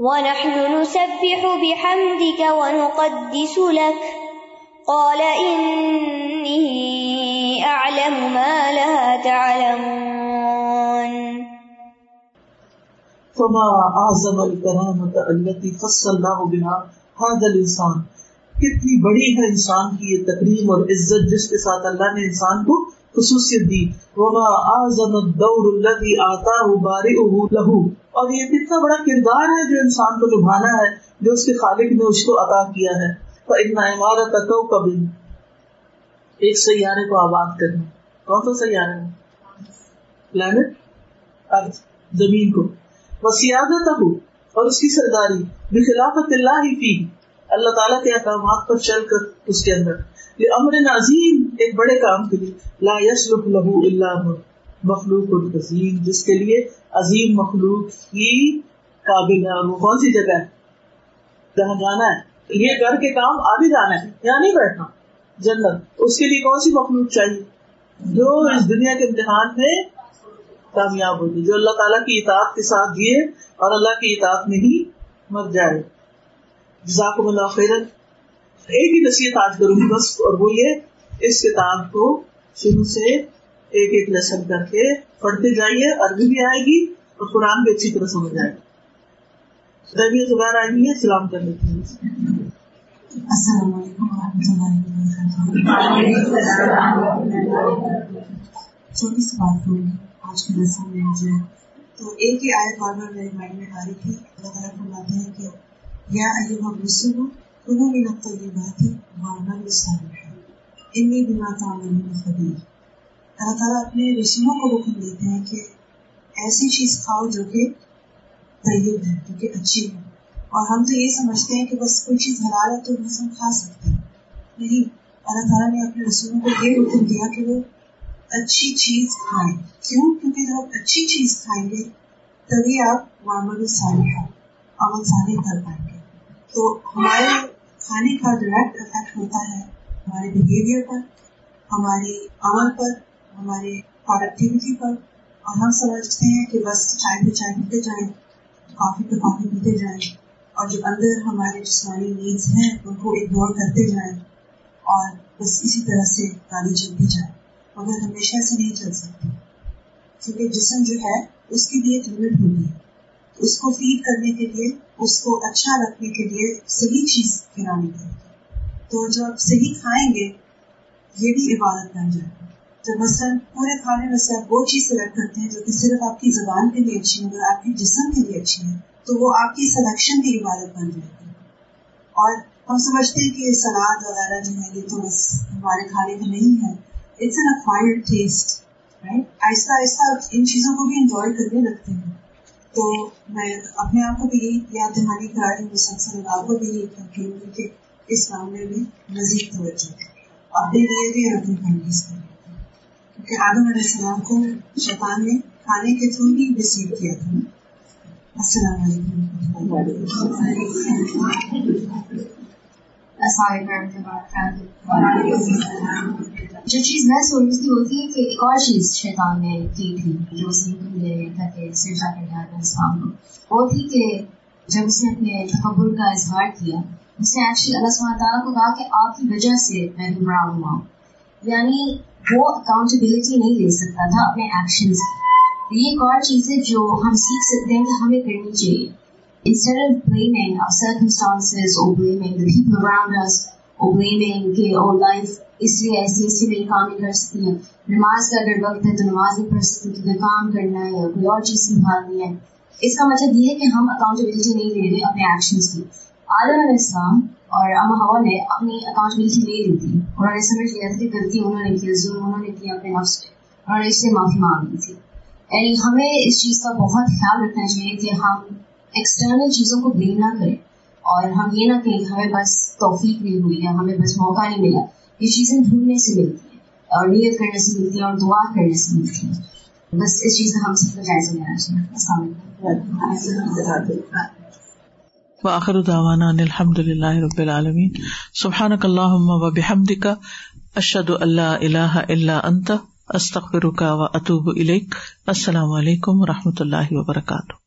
ونحن نسبح بحمدك ونقدس لك. قال إني أعلم ما لا تعلمون. فما اعظم الکرامت التي فصلناه بها هذا الانسان کتنی بڑی ہے انسان کی یہ تکریم اور عزت جس کے ساتھ اللہ نے انسان کو خصوصیت دی. وما اعظم الدور الذي اعطاه بارئه له. اور یہ کتنا بڑا کردار ہے جو انسان کو نبھانا ہے، جو اس کے خالق نے اس کو عطا کیا ہے۔ فإن عمارت کوكب ایک سیارے کو آباد کرنا۔ کون سا سیارہ ہے؟ پلانٹ ارض زمین کو۔ وسیادت اور اس کی سرداری۔ بخلافت اللہ ہی فی اللہ تعالیٰ کے احکامات پر چل کر اس کے اندر۔ یہ امر عظیم ایک بڑے کام کے لیے۔ لا یسلک لہو اللہ مخلوق العظیم، جس کے لیے عظیم مخلوق ہی قابل ہے۔ اور وہ کون سی جگہ ہے؟ جہاں جانا ہے۔ یہ گھر کے کام آگے جانا ہے، یہاں نہیں بیٹھنا۔ جنت۔ اس کے لیے کون سی مخلوق چاہیے؟ جو اس دنیا کے امتحان میں کامیاب ہوگی جو اللہ تعالیٰ کی اطاعت کے ساتھ جیے اور اللہ کی اطاعت میں ہی مر جائے۔ جزاکم اللہ خیرن۔ ایک ہی نصیحت آج کروں گی بس، اور وہ یہ، اس کتاب کو شروع سے ایک ایک لیسن کر کے پڑھتے جائیے، عربی بھی آئے گی اور قرآن بھی اچھی طرح سمجھ آئے گی۔ ربیع زبیر آئے گی سلام کر لیتی ہوں السلام علیکم ورحمۃ اللہ وبرکاتہ۔ چھوٹی سی بات کروں گی آج کے رسم میں مجھے تو ایک ہی آیت بار بار میرے مائنڈ میں آ رہی تھی۔ اللہ تعالیٰ فرماتے ہیں کہ یا ایوہ الرسول کلوا من الطیبات وعملوا الصالحات، انی بما تعملون خبیر۔ اللہ تعالیٰ اپنے رسولوں کو حکم دیتے ہیں کہ ایسی چیز کھاؤ جو کہ طیب ہے، جو کہ اچھی ہے اور ہم تو یہ سمجھتے ہیں کہ بس کوئی چیز حلال ہے تو بس ہم کھا سکتے ہیں۔ نہیں، اللہ تعالیٰ نے اپنے رسولوں کو یہ حکم دیا کہ وہ اچھی چیز کھائیں۔ کیوں؟ کیونکہ جب آپ اچھی چیز کھائیں گے، تبھی آپ وامل صالحہ عمل صالح کر پائیں گے۔ تو ہمارے کھانے کا ڈائریکٹ افیکٹ ہوتا ہے ہمارے بہیویئر پر، ہماری عمل پر۔ ہمارے پروڈکٹیوٹی پر اور ہم سمجھتے ہیں کہ بس چائے پہ چائے پیتے جائیں کافی پہ کافی پیتے جائیں۔ اور جو اندر ہمارے جسمانی نیڈس ہیں، ان کو اگنور کرتے جائیں۔ اور بس اسی طرح سے گاڑی چلتی جائے۔ مگر ہمیشہ سے نہیں چل سکتی۔ کیونکہ جسم جو ہے، اس کی بھی ایک لمٹ ہوگی اس کو فیڈ کرنے کے لیے، اس کو اچھا رکھنے کے لیے صحیح چیز کھلانی پڑے گی تو جب صحیح کھائیں گے، یہ بھی عبادت بن جائے۔ جب مثلاً پورے کھانے میں سے آپ وہ چیز سلیکٹ کرتے ہیں جو کہ صرف آپ کی زبان کے لیے اچھی ہے، مگر آپ کے جسم کے لیے اچھی ہے، تو وہ آپ کی سلیکشن کی عبادت بن جائے گی اور ہم سمجھتے ہیں کہ سلاد وغیرہ جو ہے، یہ تو بس ہمارے کھانے کا نہیں ہے۔ It's an acquired test right آہستہ آہستہ ان چیزوں کو بھی انجوائے کرنے لگتے ہیں۔ تو میں اپنے آپ کو بھی یہی یاد دہانی کرا رہی ہوں، مسلسل آپ کو بھی یہی کہتی ہوں کہ اس معاملے میں مزید توجہ۔ اپنے لیے بھی اور اپنی فیملیز کے لیے کیونکہ آدم علیہ السلام کو شیطان نے کھانے کے تھرو ہی ریسیو کیا تھا۔ السلام علیکم۔ جو چیز میں سوچ رہی تھی وہ کہ ایک اور چیز شیطان نے کی تھی، جو اس نے تھا کہ سرجا کے لحاظ اسلام کو، وہ تھی کہ جب اس نے اپنے تکبر کا اظہار کیا، اس نے ایکچولی اللہ سبحانہ تعالیٰ کو کہا کہ آپ کی وجہ سے میں گمراہ ہوا ہوں۔ یعنی وہ اکاؤنٹیبلٹی نہیں لے سکتا تھا اپنے ایکشن سے۔ یہ ایک اور چیز ہے جو ہم سیکھ سکتے ہیں کہ ہمیں کرنی چاہیے۔ Instead of blaming our circumstances or blaming the people around us or blaming کہ oh life اس لیے ایسی اس لیے کام نہیں کر سکتی ہیں۔ نماز کا اگر وقت ہے تو نماز نہیں پڑھ سکتی کیونکہ کام کرنا ہے یا کوئی اور چیز سنبھالنی ہے۔ اس کا مطلب یہ ہے کہ ہم اکاؤنٹیبلٹی نہیں لے رہے اپنے ایکشنز کی۔ آدم علیہ السلام اور اما ہوا نے اپنی اکاؤنٹیبلٹی لے لی تھی۔ انہوں نے سمجھ لیا تھا کہ غلطی انہوں نے کی، ظلم انہوں نے کیا اپنے نفس پہ۔ انہوں نے اس سے معافی مانگ لی تھی۔ یعنی ہمیں اس چیز کا بہت خیال رکھنا چاہیے کہ ہم ایکسٹرنل چیزوں کو بلیم نہ کریں۔ اور ہم یہ نہ کہیں کہ ہمیں بس توفیق نہیں ہوئی یا ہمیں بس موقع نہیں ملا۔ یہ چیزیں ڈھونڈنے سے ملتی ہیں، اور نیت کرنے سے ملتی ہیں، اور دعا کرنے سے ملتی ہیں۔ بس اس چیز کا ہم سب کو جائزہ لینا چاہیے۔ السلام علیکم۔ وآخر دعوانا ان الحمد للہ رب العالمین. سبحانک اللہم و بحمدک، اشہد اللہ الہ الا انت، استغفرک و اتوب الیک. السلام علیکم و رحمۃ اللہ وبرکاتہ.